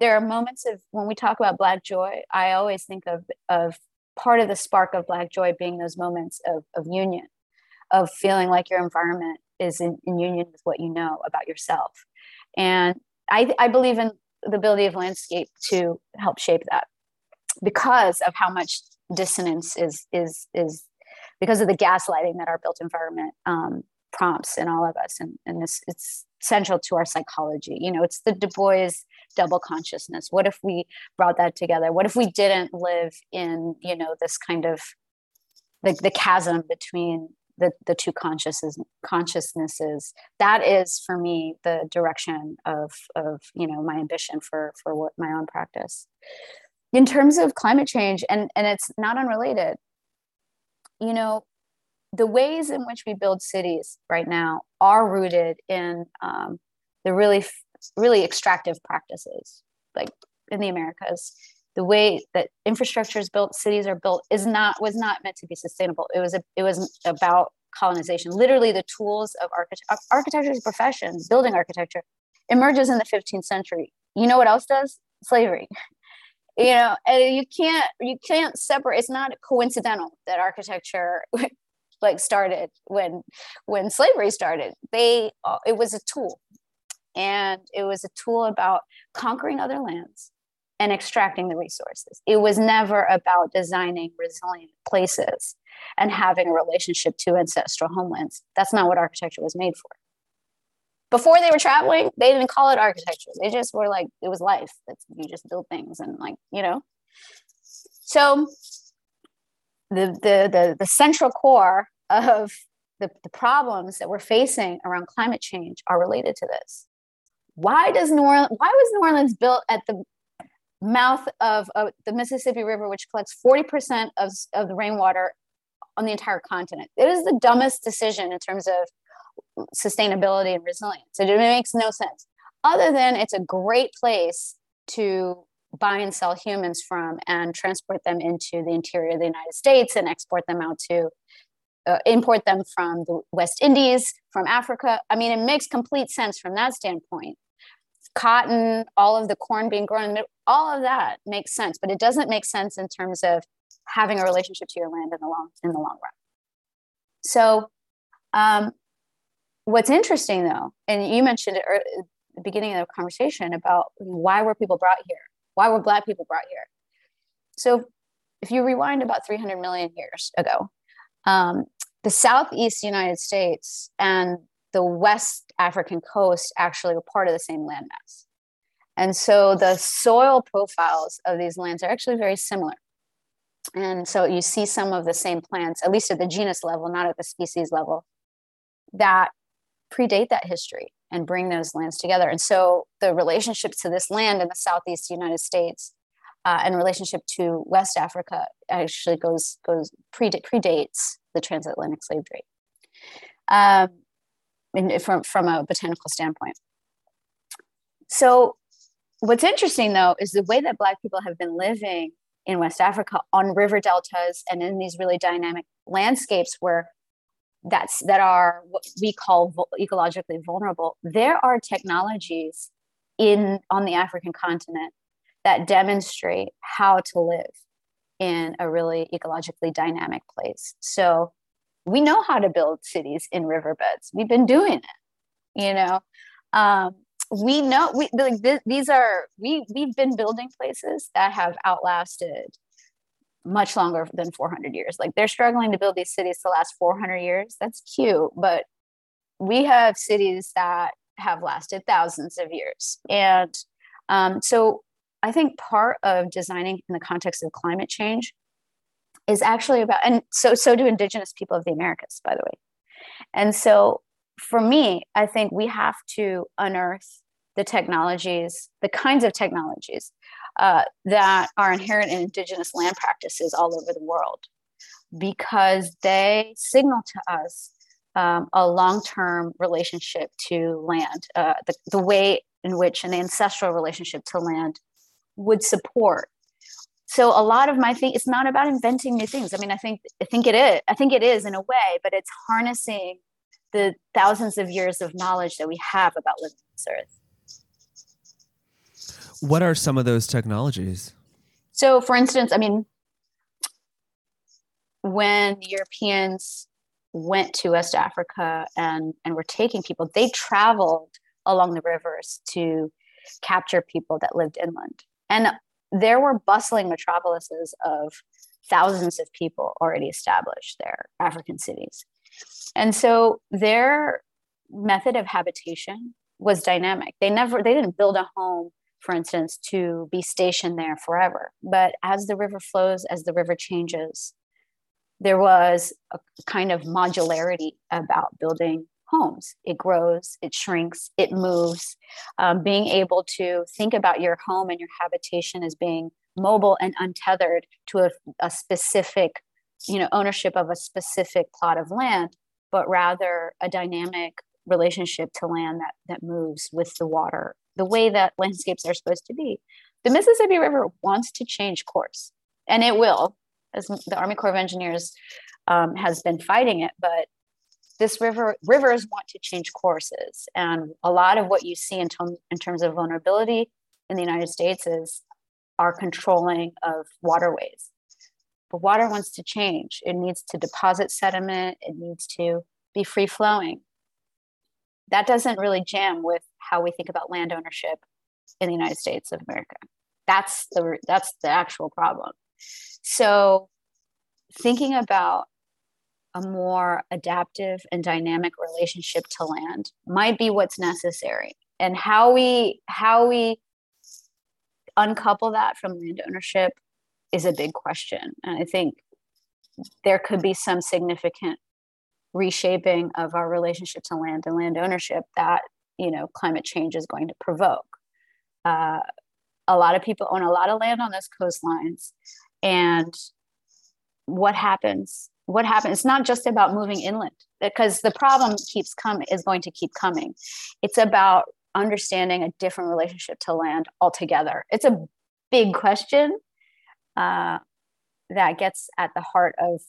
there are moments of when we talk about Black joy, I always think of, of part of the spark of Black joy being those moments of, of union, of feeling like your environment is in, in union with what you know about yourself. And I, I believe in the ability of landscape to help shape that because of how much dissonance is is is because of the gaslighting that our built environment um, prompts in all of us and, and this it's central to our psychology. You know it's the du bois double consciousness. What if we brought that together? What if we didn't live in you know this kind of the, the chasm between the, the two consciousnesses consciousnesses? That is for me the direction of of you know my ambition for for what my own practice. In terms of climate change and and it's not unrelated you know the ways in which we build cities right now are rooted in um, the really really extractive practices like in the americas the way that infrastructure is built, cities are built, is not was not meant to be sustainable. It was a, it was about colonization. Literally, the tools of architecture, architecture as a profession, building architecture, emerges in the 15th century. You know what else does? Slavery. <laughs> You know, you can't you can't separate. It's not coincidental that architecture like started when when slavery started. They uh, it was a tool, and it was a tool about conquering other lands and extracting the resources. It was never about designing resilient places and having a relationship to ancestral homelands. That's not what architecture was made for. Before they were traveling, they didn't call it architecture. They just were like, it was life. That's you just build things and like, you know. So the the the, the central core of the, the problems that we're facing around climate change are related to this. Why does New Orleans, why was New Orleans built at the mouth of, of the Mississippi River, which collects 40% of, of the rainwater on the entire continent. It is the dumbest decision in terms of sustainability and resilience. It, makes no sense, other than it's a great place to buy and sell humans from and transport them into the interior of the United States and export them out to uh, import them from the West Indies, from Africa. I mean, it makes complete sense from that standpoint cotton, all of the corn being grown, all of that makes sense, but it doesn't make sense in terms of having a relationship to your land in the long in the long run. So, um, what's interesting though, and you mentioned it at the beginning of the conversation about why were people brought here? Why were Black people brought here? So, if you rewind about 300 million years ago, um, the Southeast United States and the West African coast actually were part of the same landmass. And so the soil profiles of these lands are actually very similar. And so you see some of the same plants, at least at the genus level, not at the species level, that predate that history and bring those lands together. And so the relationship to this land in the Southeast United States uh, and relationship to West Africa actually goes, goes predates the transatlantic slave trade. Um, in, from, from a botanical standpoint. So, what's interesting though is the way that Black people have been living in West Africa on river deltas and in these really dynamic landscapes where that's that are what we call ecologically vulnerable there are technologies in on the african continent that demonstrate how to live in a really ecologically dynamic place so we know how to build cities in riverbeds. We've been doing it, you know. Um, we know we like th- these are we we've been building places that have outlasted much longer than 400 years. Like they're struggling to build these cities to last 400 years. That's cute, but we have cities that have lasted thousands of years. And um, so I think part of designing in the context of climate change is actually about and so so do indigenous people of the americas by the way. And so for me i think we have to unearth the technologies the kinds of technologies uh, that are inherent in indigenous land practices all over the world because they signal to us um, a long-term relationship to land uh, the, the way in which an ancestral relationship to land would support. So a lot of my thing it's not about inventing new things. I mean i think i think it is i think it is in a way but it's harnessing the thousands of years of knowledge that we have about living on this earth. What are some of those technologies? So for instance i mean when the europeans went to west africa and and were taking people they traveled along the rivers to capture people that lived inland and there were bustling metropolises of thousands of people already established there, African cities. And so their method of habitation was dynamic. They never, they didn't build a home, for instance, to be stationed there forever. But as the river flows, as the river changes, there was a kind of modularity about building homes. It grows, it shrinks, it moves. Um, being able to think about your home and your habitation as being mobile and untethered to a, a specific, you know, ownership of a specific plot of land, but rather a dynamic relationship to land that that moves with the water, the way that landscapes are supposed to be. The Mississippi River wants to change course, and it will, as the Army Corps of Engineers um, has been fighting it. But this river rivers want to change courses. And a lot of what you see in, in terms of vulnerability in the united states is our controlling of waterways. But water wants to change. It needs to deposit sediment. It needs to be free flowing. That doesn't really jam with how we think about land ownership in the united states of america. That's the that's the actual problem. So thinking about a more adaptive and dynamic relationship to land might be what's necessary. And how we how we uncouple that from land ownership is a big question. And i think there could be some significant reshaping of our relationship to land and land ownership that you know climate change is going to provoke. Uh, a lot of people own a lot of land on those coastlines. And what happens what happens it's not just about moving inland because the problem keeps coming is going to keep coming. It's about understanding a different relationship to land altogether. It's a big question uh, that gets at the heart of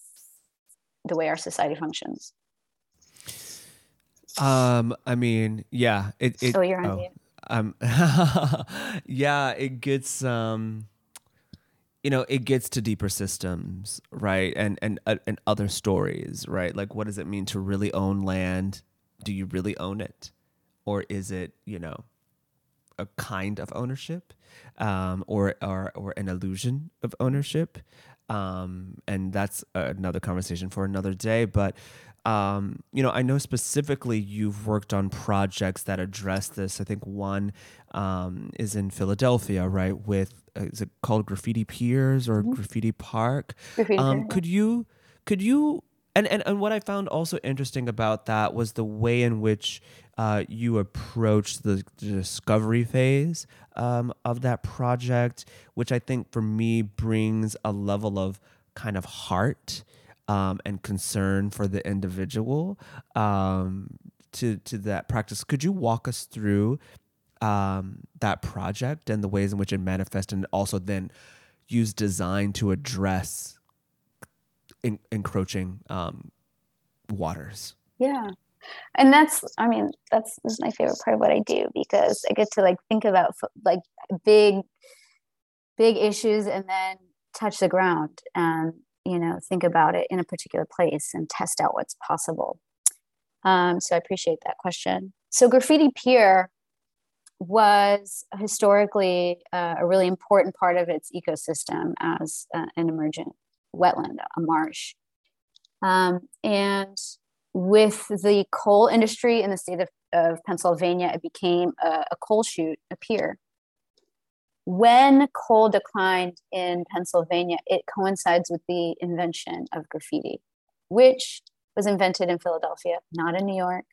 the way our society functions. Um i mean yeah it, it oh you're on oh, um <laughs> yeah it gets um you know it gets to deeper systems right? And and uh, and other stories right? Like what does it mean to really own land? Do you really own it? Or is it you know a kind of ownership um, or, or or an illusion of ownership? Um, and that's another conversation for another day but um, you know, I know specifically you've worked on projects that address this. I think one um, is in Philadelphia, right? With uh, is it called Graffiti Piers or mm-hmm. Graffiti Park? Graffiti um, could you could you and, and and what I found also interesting about that was the way in which uh, you approached the, the discovery phase um, of that project, which I think for me brings a level of kind of heart um, and concern for the individual um, to to that practice. Could you walk us through um, that project and the ways in which it manifests, and also then use design to address in, encroaching um, waters? Yeah. And that's, I mean, that's, that's my favorite part of what I do because I get to like think about like big, big issues and then touch the ground and you know think about it in a particular place and test out what's possible. Um, so i appreciate that question. So graffiti pier was historically uh, a really important part of its ecosystem as uh, an emergent wetland a marsh. Um, and with the coal industry in the state of, of pennsylvania it became a, a coal chute a pier when coal declined in Pennsylvania, it coincides with the invention of graffiti, which was invented in Philadelphia, not in New York.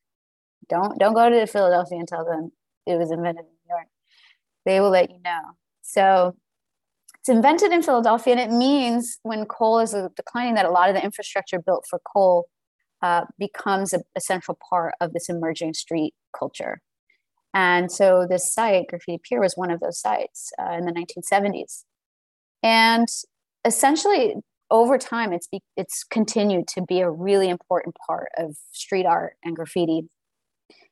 Don't don't go to Philadelphia and tell them it was invented in New York. They will let you know. So it's invented in Philadelphia, and it means when coal is declining, that a lot of the infrastructure built for coal uh, becomes a, a central part of this emerging street culture. And so this site, Graffiti Pier, was one of those sites uh, in the 1970s. And essentially, over time, it's be, it's continued to be a really important part of street art and graffiti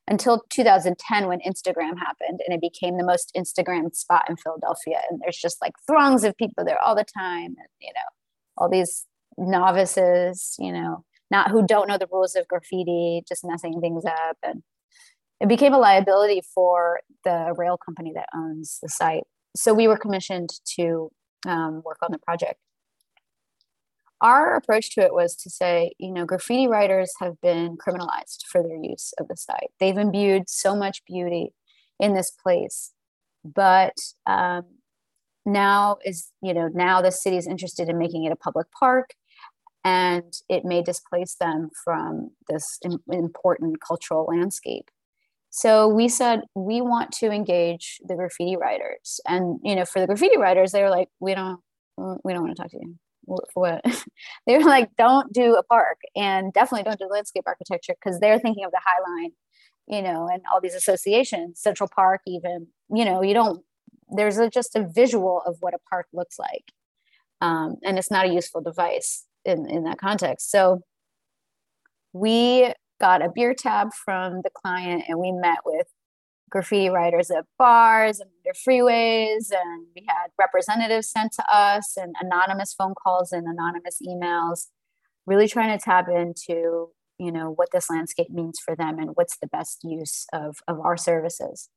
until 2010 when Instagram happened and it became the most Instagram spot in Philadelphia. And there's just like throngs of people there all the time, and you know, all these novices, you know, not who don't know the rules of graffiti, just messing things up and it became a liability for the rail company that owns the site. So we were commissioned to um, work on the project. Our approach to it was to say, you know, graffiti writers have been criminalized for their use of the site. They've imbued so much beauty in this place, but um, now is, you know, now the city is interested in making it a public park, and it may displace them from this important cultural landscape. So we said we want to engage the graffiti writers, and you know, for the graffiti writers, they were like, "We don't, we don't want to talk to you." What? <laughs> they were like, "Don't do a park, and definitely don't do landscape architecture," because they're thinking of the High Line, you know, and all these associations, Central Park, even. You know, you don't. There's a, just a visual of what a park looks like, um, and it's not a useful device in in that context. So we got a beer tab from the client and we met with graffiti writers at bars and under freeways and we had representatives sent to us and anonymous phone calls and anonymous emails really trying to tap into you know what this landscape means for them and what's the best use of, of our services.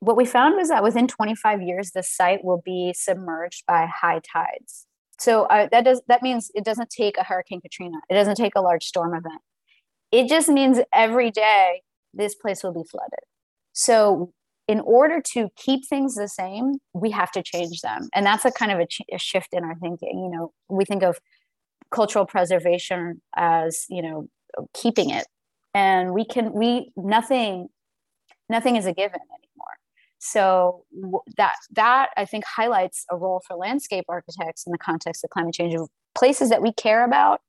What we found was that within 25 years the site will be submerged by high tides. So uh, that does that means it doesn't take a hurricane katrina. It doesn't take a large storm event it just means every day this place will be flooded. So, in order to keep things the same, we have to change them. And that's a kind of a, ch- a shift in our thinking. You know, we think of cultural preservation as, you know, keeping it. And we can, we, nothing, nothing is a given anymore. So that that I think highlights a role for landscape architects in the context of climate change of places that we care about.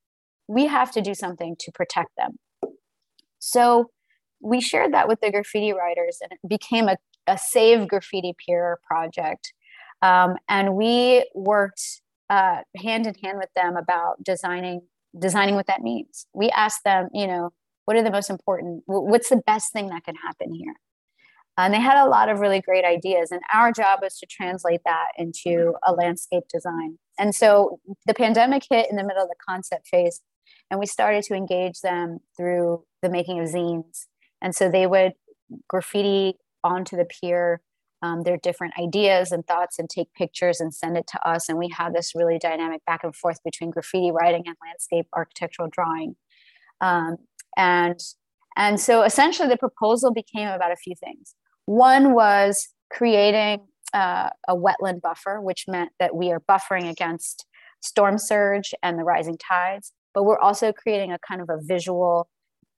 We have to do something to protect them. So we shared that with the graffiti writers and it became a, a Save Graffiti Pier project. Um, and we worked uh, hand in hand with them about designing designing what that means. We asked them, you know, what are the most important, what's the best thing that can happen here? And they had a lot of really great ideas. And our job was to translate that into a landscape design. And so the pandemic hit in the middle of the concept phase and we started to engage them through the making of zines. And so they would graffiti onto the pier um, their different ideas and thoughts and take pictures and send it to us. And we had this really dynamic back and forth between graffiti writing and landscape architectural drawing. Um, and and so essentially the proposal became about a few things. One was creating uh, a wetland buffer which meant that we are buffering against storm surge and the rising tides but we're also creating a kind of a visual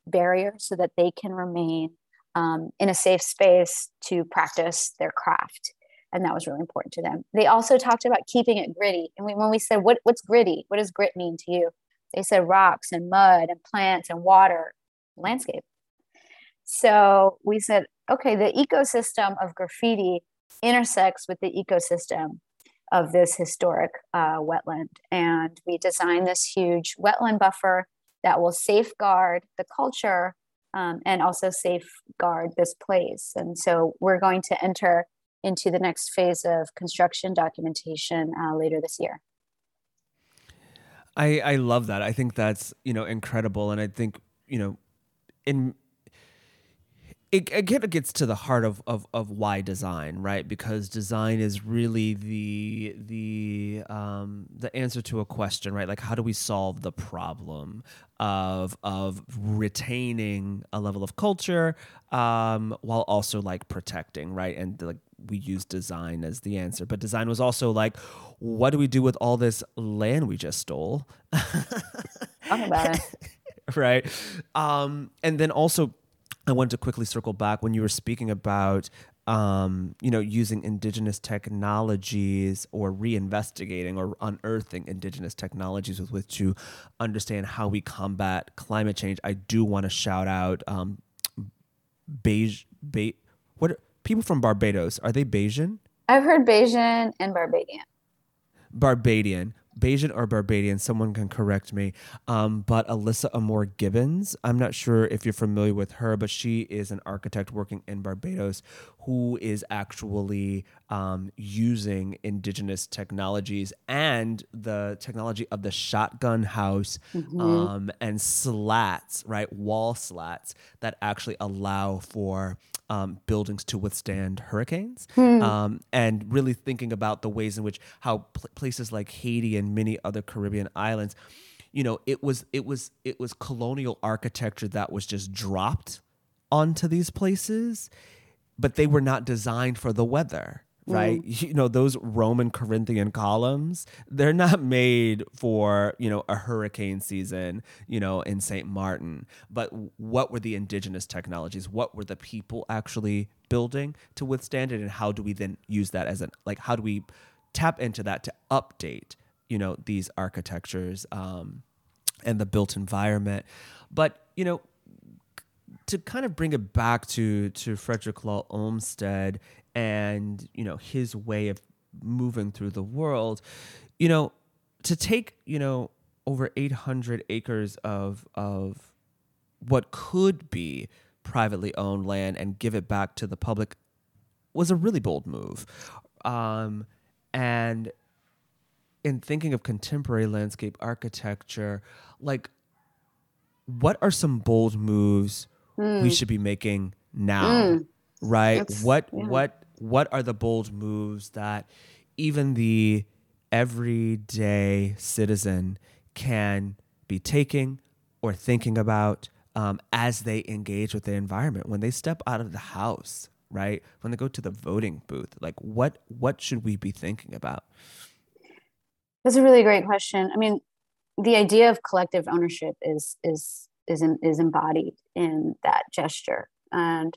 barrier so that they can remain um, in a safe space to practice their craft. And that was really important to them. They also talked about keeping it gritty. And we, when we said what, what's gritty? What does grit mean to you? They said rocks and mud and plants and water landscape. So we said okay the ecosystem of graffiti intersects with the ecosystem of this historic uh, wetland. And we designed this huge wetland buffer that will safeguard the culture um, and also safeguard this place. And so we're going to enter into the next phase of construction documentation uh, later this year. I, I love that. I think that's, you know, incredible. And I think, you know, in it, of gets to the heart of, of, of why design, right? Because design is really the the um, the answer to a question, right? Like how do we solve the problem of of retaining a level of culture um, while also like protecting, right? And like we use design as the answer. But design was also like, what do we do with all this land we just stole? Talk about it. right. Um, and then also, I want to quickly circle back when you were speaking about um, you know, using indigenous technologies or reinvestigating or unearthing indigenous technologies with which to understand how we combat climate change. I do want to shout out um, Beige, Be- what are, people from Barbados are they Bajan? I've heard Bajan and Barbadian. Barbadian. Bajan or Barbadian, someone can correct me. Um, but Alyssa Amore Gibbons, I'm not sure if you're familiar with her, but she is an architect working in Barbados who is actually um, using indigenous technologies and the technology of the shotgun house mm-hmm. um, and slats, right? Wall slats that actually allow for um, buildings to withstand hurricanes, hmm. um, and really thinking about the ways in which how pl- places like Haiti and many other Caribbean islands, you know, it was it was it was colonial architecture that was just dropped onto these places, but they were not designed for the weather right? Mm. you know those roman corinthian columns they're not made for you know a hurricane season you know in st martin. But what were the indigenous technologies? What were the people actually building to withstand it? And how do we then use that as an like how do we tap into that to update you know these architectures um, and the built environment? But you know to kind of bring it back to to Frederick Law Olmsted and you know his way of moving through the world you know to take you know over 800 acres of of what could be privately owned land and give it back to the public was a really bold move um, and in thinking of contemporary landscape architecture like what are some bold moves mm. we hmm. should be making now mm. right it's, what yeah. what what are the bold moves that even the everyday citizen can be taking or thinking about um, as they engage with the environment? When they step out of the house right? When they go to the voting booth like what what should we be thinking about? That's a really great question. I mean the idea of collective ownership is is is is embodied in that gesture. And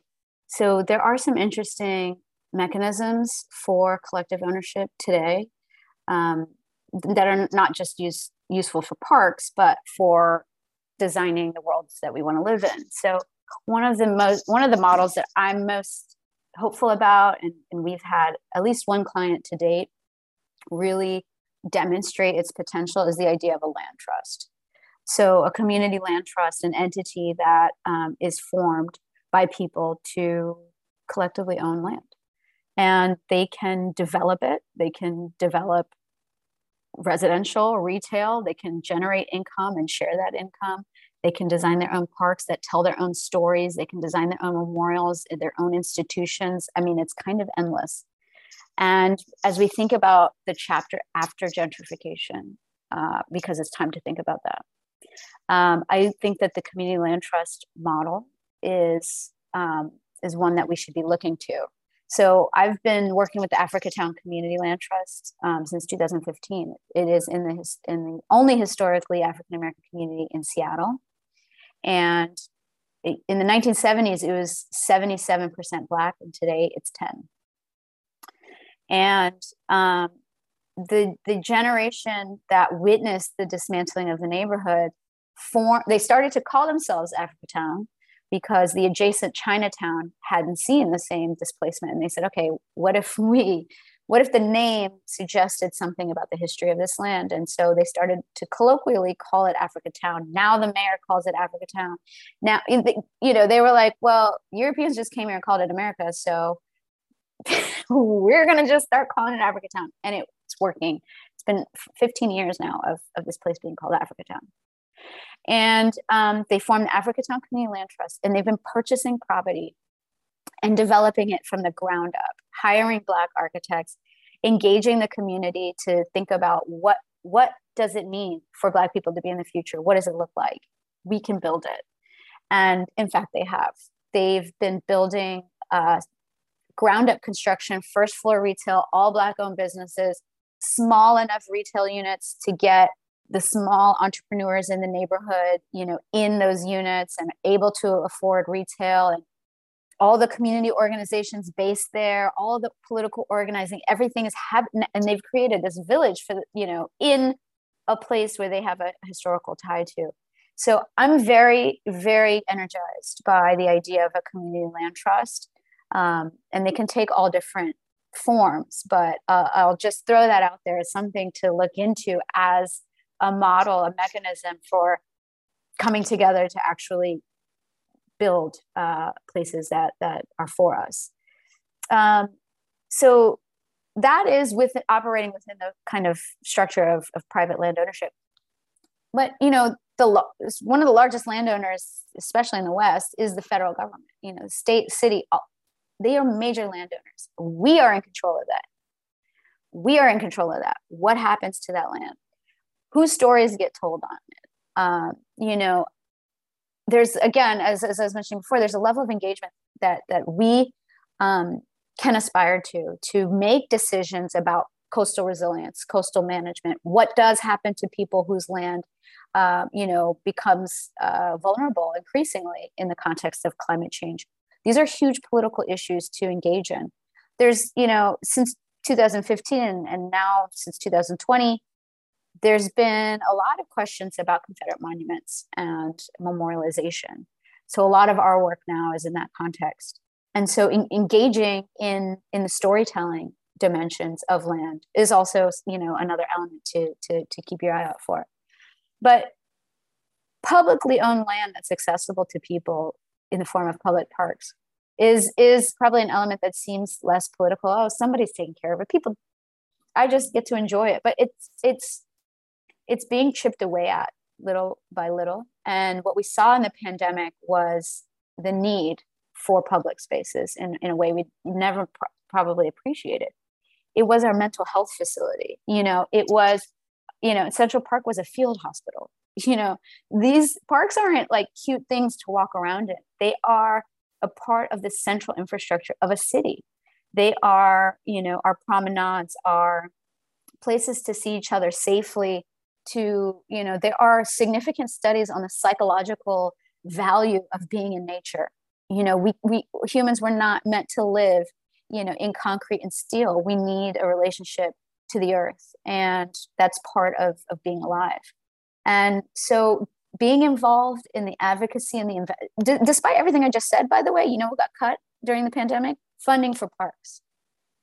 so there are some interesting mechanisms for collective ownership today um, that are not just use, useful for parks, but for designing the worlds that we want to live in. So one of the most one of the models that I'm most hopeful about, and, and we've had at least one client to date really demonstrate its potential, is the idea of a land trust. So a community land trust, an entity that um, is formed by people to collectively own land and they can develop it. They can develop residential, retail, they can generate income and share that income. They can design their own parks that tell their own stories. They can design their own memorials, their own institutions. I mean, it's kind of endless. And as we think about the chapter after gentrification, uh, because it's time to think about that, um, I think that the community land trust model is um, is one that we should be looking to. So I've been working with the Africatown Community Land Trust um, since 2015. It is in the in the only historically African American community in Seattle, and in the 1970s it was 77% Black, and today it's 10. And um, the the generation that witnessed the dismantling of the neighborhood form they started to call themselves Africatown because the adjacent Chinatown hadn't seen the same displacement. And they said, okay, what if we, what if the name suggested something about the history of this land? And so they started to colloquially call it Africa Town. Now the mayor calls it Africa Town. Now, you know, they were like, well, Europeans just came here and called it America. So <laughs> we're going to just start calling it Africa Town. And it's working. It's been 15 years now of, of this place being called Africa Town. And um, they formed the Africatown Community Land Trust, and they've been purchasing property and developing it from the ground up, hiring Black architects, engaging the community to think about what what does it mean for Black people to be in the future? What does it look like? We can build it, and in fact, they have. They've been building uh, ground up construction, first floor retail, all black owned businesses, small enough retail units to get the small entrepreneurs in the neighborhood, you know, in those units and able to afford retail and all the community organizations based there, all the political organizing, everything is happening, and they've created this village for you know, in a place where they have a historical tie to. So I'm very, very energized by the idea of a community land trust. Um, and they can take all different forms, but uh, I'll just throw that out there as something to look into as a model, a mechanism for coming together to actually build uh, places that that are for us. Um, so that is with operating within the kind of structure of, of private land ownership. But you know, the one of the largest landowners, especially in the West, is the federal government. You know, state, city, they are major landowners. We are in control of that. We are in control of that. What happens to that land? Whose stories get told on it? Um, you know, there's again, as, as I was mentioning before, there's a level of engagement that that we um, can aspire to to make decisions about coastal resilience, coastal management. What does happen to people whose land, uh, you know, becomes uh, vulnerable increasingly in the context of climate change? These are huge political issues to engage in. There's, you know, since 2015 and now since 2020, there's been a lot of questions about Confederate monuments and memorialization. So a lot of our work now is in that context. And so in, engaging in in the storytelling dimensions of land is also, you know, another element to to to keep your eye out for. But publicly owned land that's accessible to people in the form of public parks is is probably an element that seems less political. Oh, somebody's taking care of it. People I just get to enjoy it. But it's it's it's being chipped away at little by little. And what we saw in the pandemic was the need for public spaces in, in a way we never pr- probably appreciated. It was our mental health facility. You know, it was, you know, Central Park was a field hospital. <laughs> You know, these parks aren't like cute things to walk around in. They are a part of the central infrastructure of a city. They are, you know, our promenades are places to see each other safely to you know there are significant studies on the psychological value of being in nature. You know we, we humans were not meant to live you know in concrete and steel. We need a relationship to the earth and that's part of of being alive. And so being involved in the advocacy and the d- despite everything i just said by the way you know what got cut during the pandemic? Funding for parks.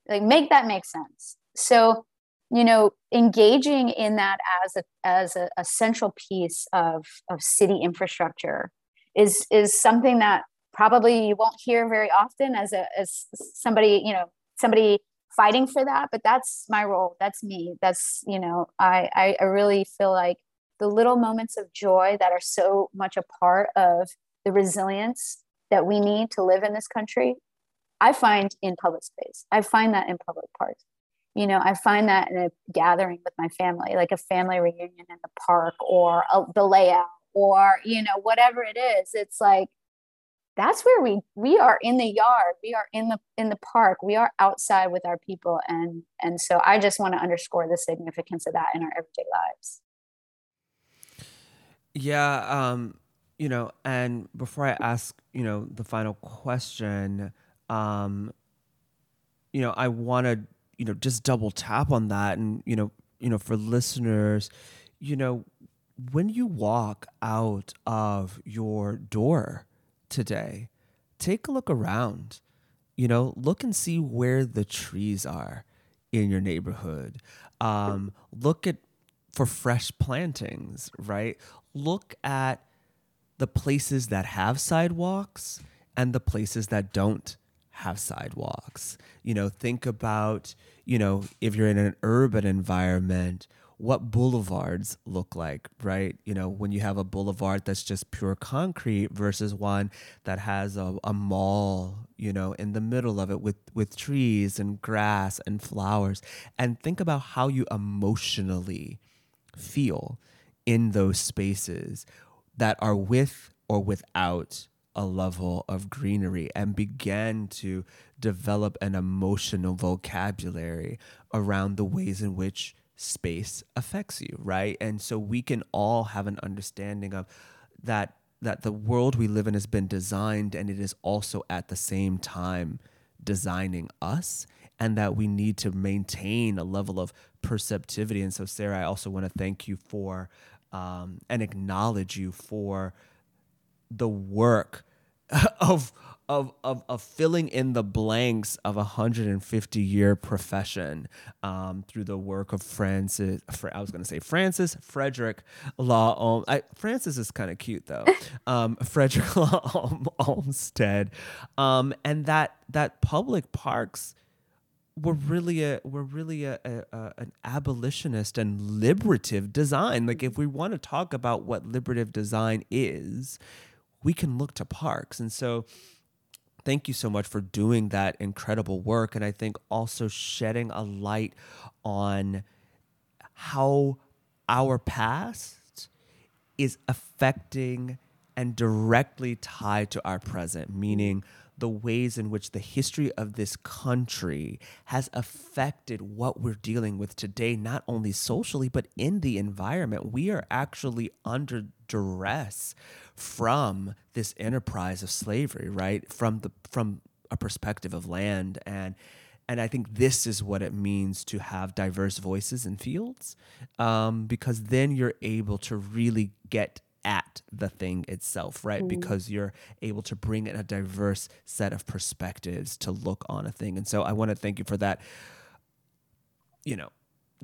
Like make that make sense. So you know engaging in that as a as a, a, central piece of of city infrastructure is is something that probably you won't hear very often as a as somebody you know somebody fighting for that but that's my role. That's me. That's you know i i, I really feel like the little moments of joy that are so much a part of the resilience that we need to live in this country i find in public space. I find that in public parks you know i find that in a gathering with my family like a family reunion in the park or a, the layout or you know whatever it is it's like that's where we we are in the yard we are in the in the park we are outside with our people. And and so i just want to underscore the significance of that in our everyday lives. Yeah um you know and before i ask you know the final question um you know i want to you know just double tap on that and you know you know for listeners you know when you walk out of your door today take a look around you know look and see where the trees are in your neighborhood. Um, look at for fresh plantings right? Look at the places that have sidewalks and the places that don't have sidewalks. You know, think about, you know, if you're in an urban environment, what boulevards look like, right? You know, when you have a boulevard that's just pure concrete versus one that has a, a mall, you know, in the middle of it with, with trees and grass and flowers. And think about how you emotionally feel in those spaces that are with or without a level of greenery and began to develop an emotional vocabulary around the ways in which space affects you, right? And so we can all have an understanding of that that the world we live in has been designed and it is also at the same time designing us and that we need to maintain a level of perceptivity. And so, Sara, I also want to thank you for um, and acknowledge you for the work <laughs> of of, of, of filling in the blanks of a 150 year profession um, through the work of Francis. I was going to say Francis Frederick Law. Olm, I, Francis is kind of cute though. <laughs> Um, Frederick <laughs> Law Olmsted, um, and that that public parks were really a were really a, a, a, an abolitionist and liberative design. Like if we want to talk about what liberative design is, we can look to parks. And so thank you so much for doing that incredible work and I think also shedding a light on how our past is affecting and directly tied to our present, meaning the ways in which the history of this country has affected what we're dealing with today, not only socially, but in the environment. We are actually under duress from this enterprise of slavery, right? From the from a perspective of land and and I think this is what it means to have diverse voices and fields, um, because then you're able to really get at the thing itself, right? Mm. Because you're able to bring in a diverse set of perspectives to look on a thing. And so I want to thank you for that. You know,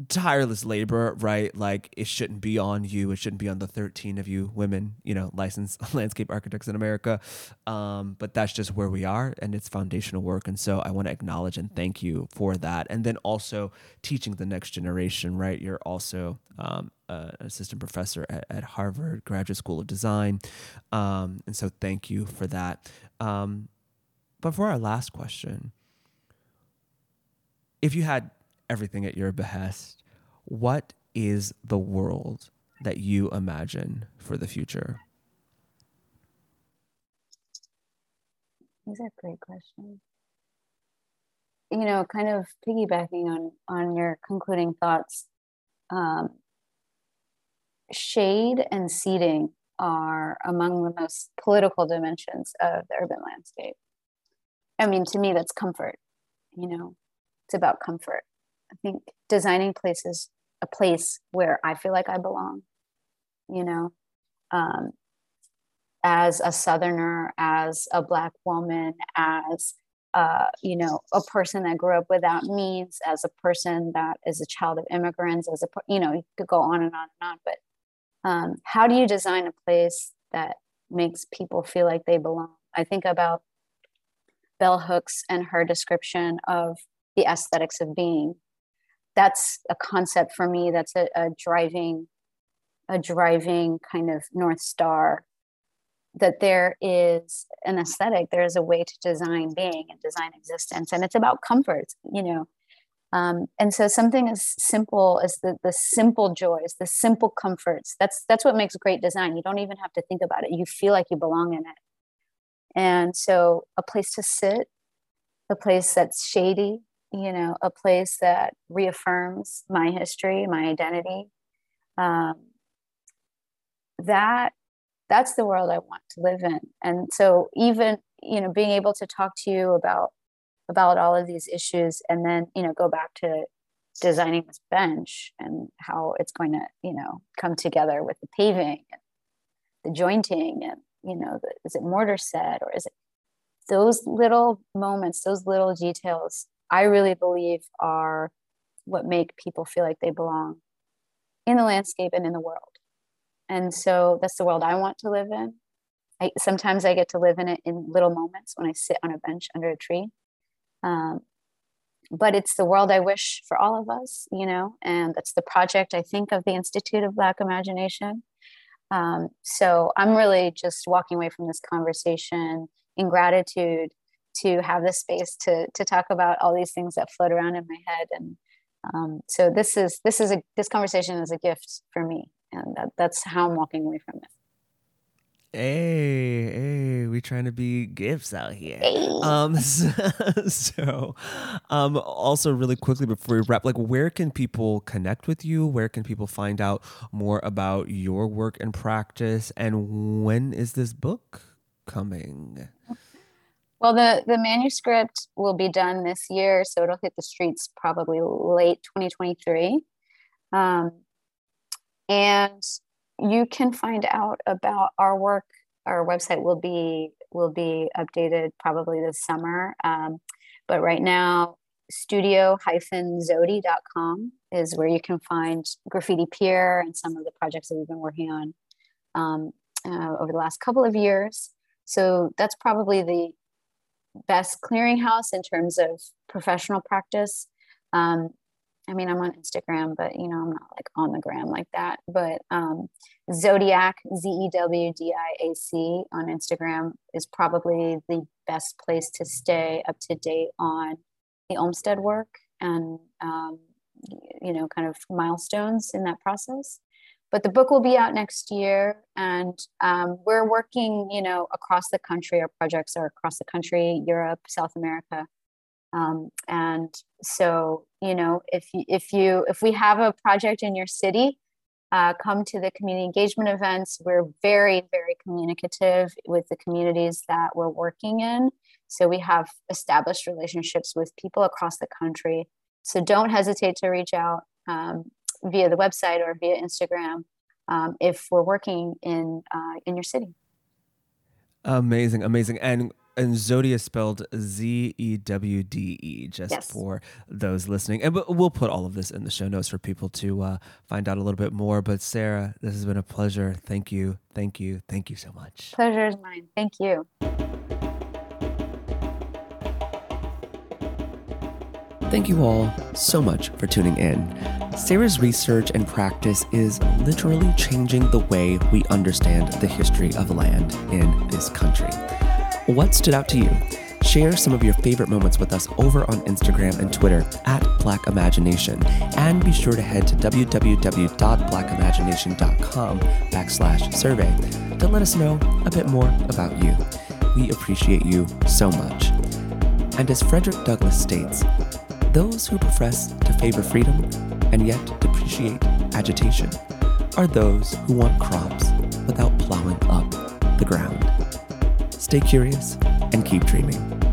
tireless labor, right? Like it shouldn't be on you. It shouldn't be on the 13 of you women, you know, licensed <laughs> landscape architects in America. Um, but that's just where we are and it's foundational work. And so I want to acknowledge and thank you for that. And then also teaching the next generation, right? You're also um, an assistant professor at, at, Harvard Graduate School of Design. Um, and so thank you for that. Um, but for our last question, if you had everything at your behest. What is the world that you imagine for the future? These are great questions. You know, kind of piggybacking on on your concluding thoughts, um, shade and seating are among the most political dimensions of the urban landscape. I mean, to me, that's comfort. You know, it's about comfort. I think designing places, a place where I feel like I belong, you know, um, as a Southerner, as a Black woman, as uh, you know, a person that grew up without means, as a person that is a child of immigrants, as a you know, you could go on and on and on. But um, how do you design a place that makes people feel like they belong? I think about Bell Hooks and her description of the aesthetics of being that's a concept for me that's a, a driving a driving kind of north star that there is an aesthetic there is a way to design being and design existence and it's about comfort you know? Um, and so something as simple as the, the simple joys the simple comforts that's that's what makes great design. You don't even have to think about it. You feel like you belong in it. And so a place to sit a place that's shady you know, a place that reaffirms my history, my identity. Um, that that's the world I want to live in. And so even, you know, being able to talk to you about about all of these issues and then, you know, go back to designing this bench and how it's going to, you know, come together with the paving and the jointing and, you know, the, is it mortar set or is it those little moments, those little details I really believe are what make people feel like they belong in the landscape and in the world. And so that's the world I want to live in. I, sometimes I get to live in it in little moments when I sit on a bench under a tree. Um, but it's the world I wish for all of us, you know, and that's the project I think of the Institute of Black Imagination. Um, so I'm really just walking away from this conversation in gratitude to have the space to to talk about all these things that float around in my head and um, so this is this is a this conversation is a gift for me and that, that's how i'm walking away from it Hey, hey, we trying to be gifts out here. Um, <laughs> so, so, um, also really quickly before we wrap, like, where can people connect with you? Where can people find out more about your work and practice? And when is this book coming? Well, the the manuscript will be done this year, so it'll hit the streets probably late 2023. Um, and you can find out about our work. Our website will be will be updated probably this summer. Um, but right now, studio-zewde.com is where you can find Graffiti Pier and some of the projects that we've been working on um, uh, over the last couple of years. So that's probably the best clearinghouse in terms of professional practice. Um, I mean, I'm on Instagram, but you know, I'm not like on the gram like that. But um, Zewdiac, Z E W D I A C on Instagram is probably the best place to stay up to date on the Olmsted work and, um, you know, kind of milestones in that process. But the book will be out next year, and um, we're working, you know, across the country. Our projects are across the country, Europe, South America, um, and so, you know, if you, if you if we have a project in your city, uh, come to the community engagement events. We're very very communicative with the communities that we're working in. So we have established relationships with people across the country. So don't hesitate to reach out um, via the website or via Instagram um, if we're working in uh, in your city. Amazing, amazing, and and Zewde is spelled Z E W D E, just yes. for those listening. And we'll put all of this in the show notes for people to uh, find out a little bit more. But Sara, this has been a pleasure. Thank you, thank you, thank you so much. Pleasure is mine. Thank you. Thank you all so much for tuning in. Sara's research and practice is literally changing the way we understand the history of land in this country. What stood out to you? Share some of your favorite moments with us over on Instagram and Twitter at Black Imagination. And be sure to head to www.blackimagination.com backslash survey to let us know a bit more about you. We appreciate you so much. And as Frederick Douglass states, those who profess to favor freedom and yet depreciate agitation are those who want crops without plowing up the ground. Stay curious and keep dreaming.